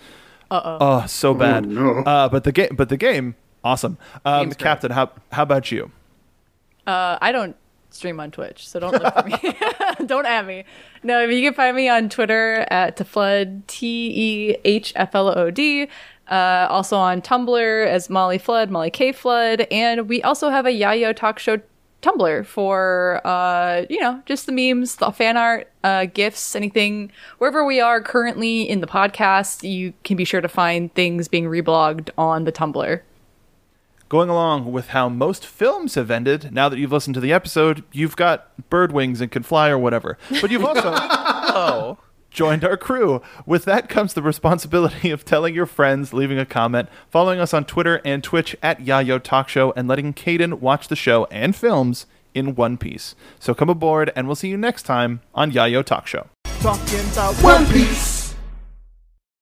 Uh oh. Oh, so bad. no. Uh, but the game, but the game, awesome. Um, Captain, how how about you? Uh, I don't stream on Twitch, so don't look for me. don't at me. No, you can find me on Twitter at Tehflod, T E H F L O D. Uh, also on Tumblr as Molly Flood, Molly K Flood, and we also have a Yayo Talk Show Tumblr for uh, you know just the memes, the fan art, uh, gifs, anything. Wherever we are currently in the podcast, you can be sure to find things being reblogged on the Tumblr. Going along with how most films have ended, now that you've listened to the episode, you've got bird wings and can fly or whatever. But you've also Oh. joined our crew. With that comes the responsibility of telling your friends, leaving a comment, following us on Twitter and Twitch at Yayo Talk Show, and letting Caden watch the show and films in one piece. So come aboard, and we'll see you next time on Yayo Talk Show. Talking about One Piece.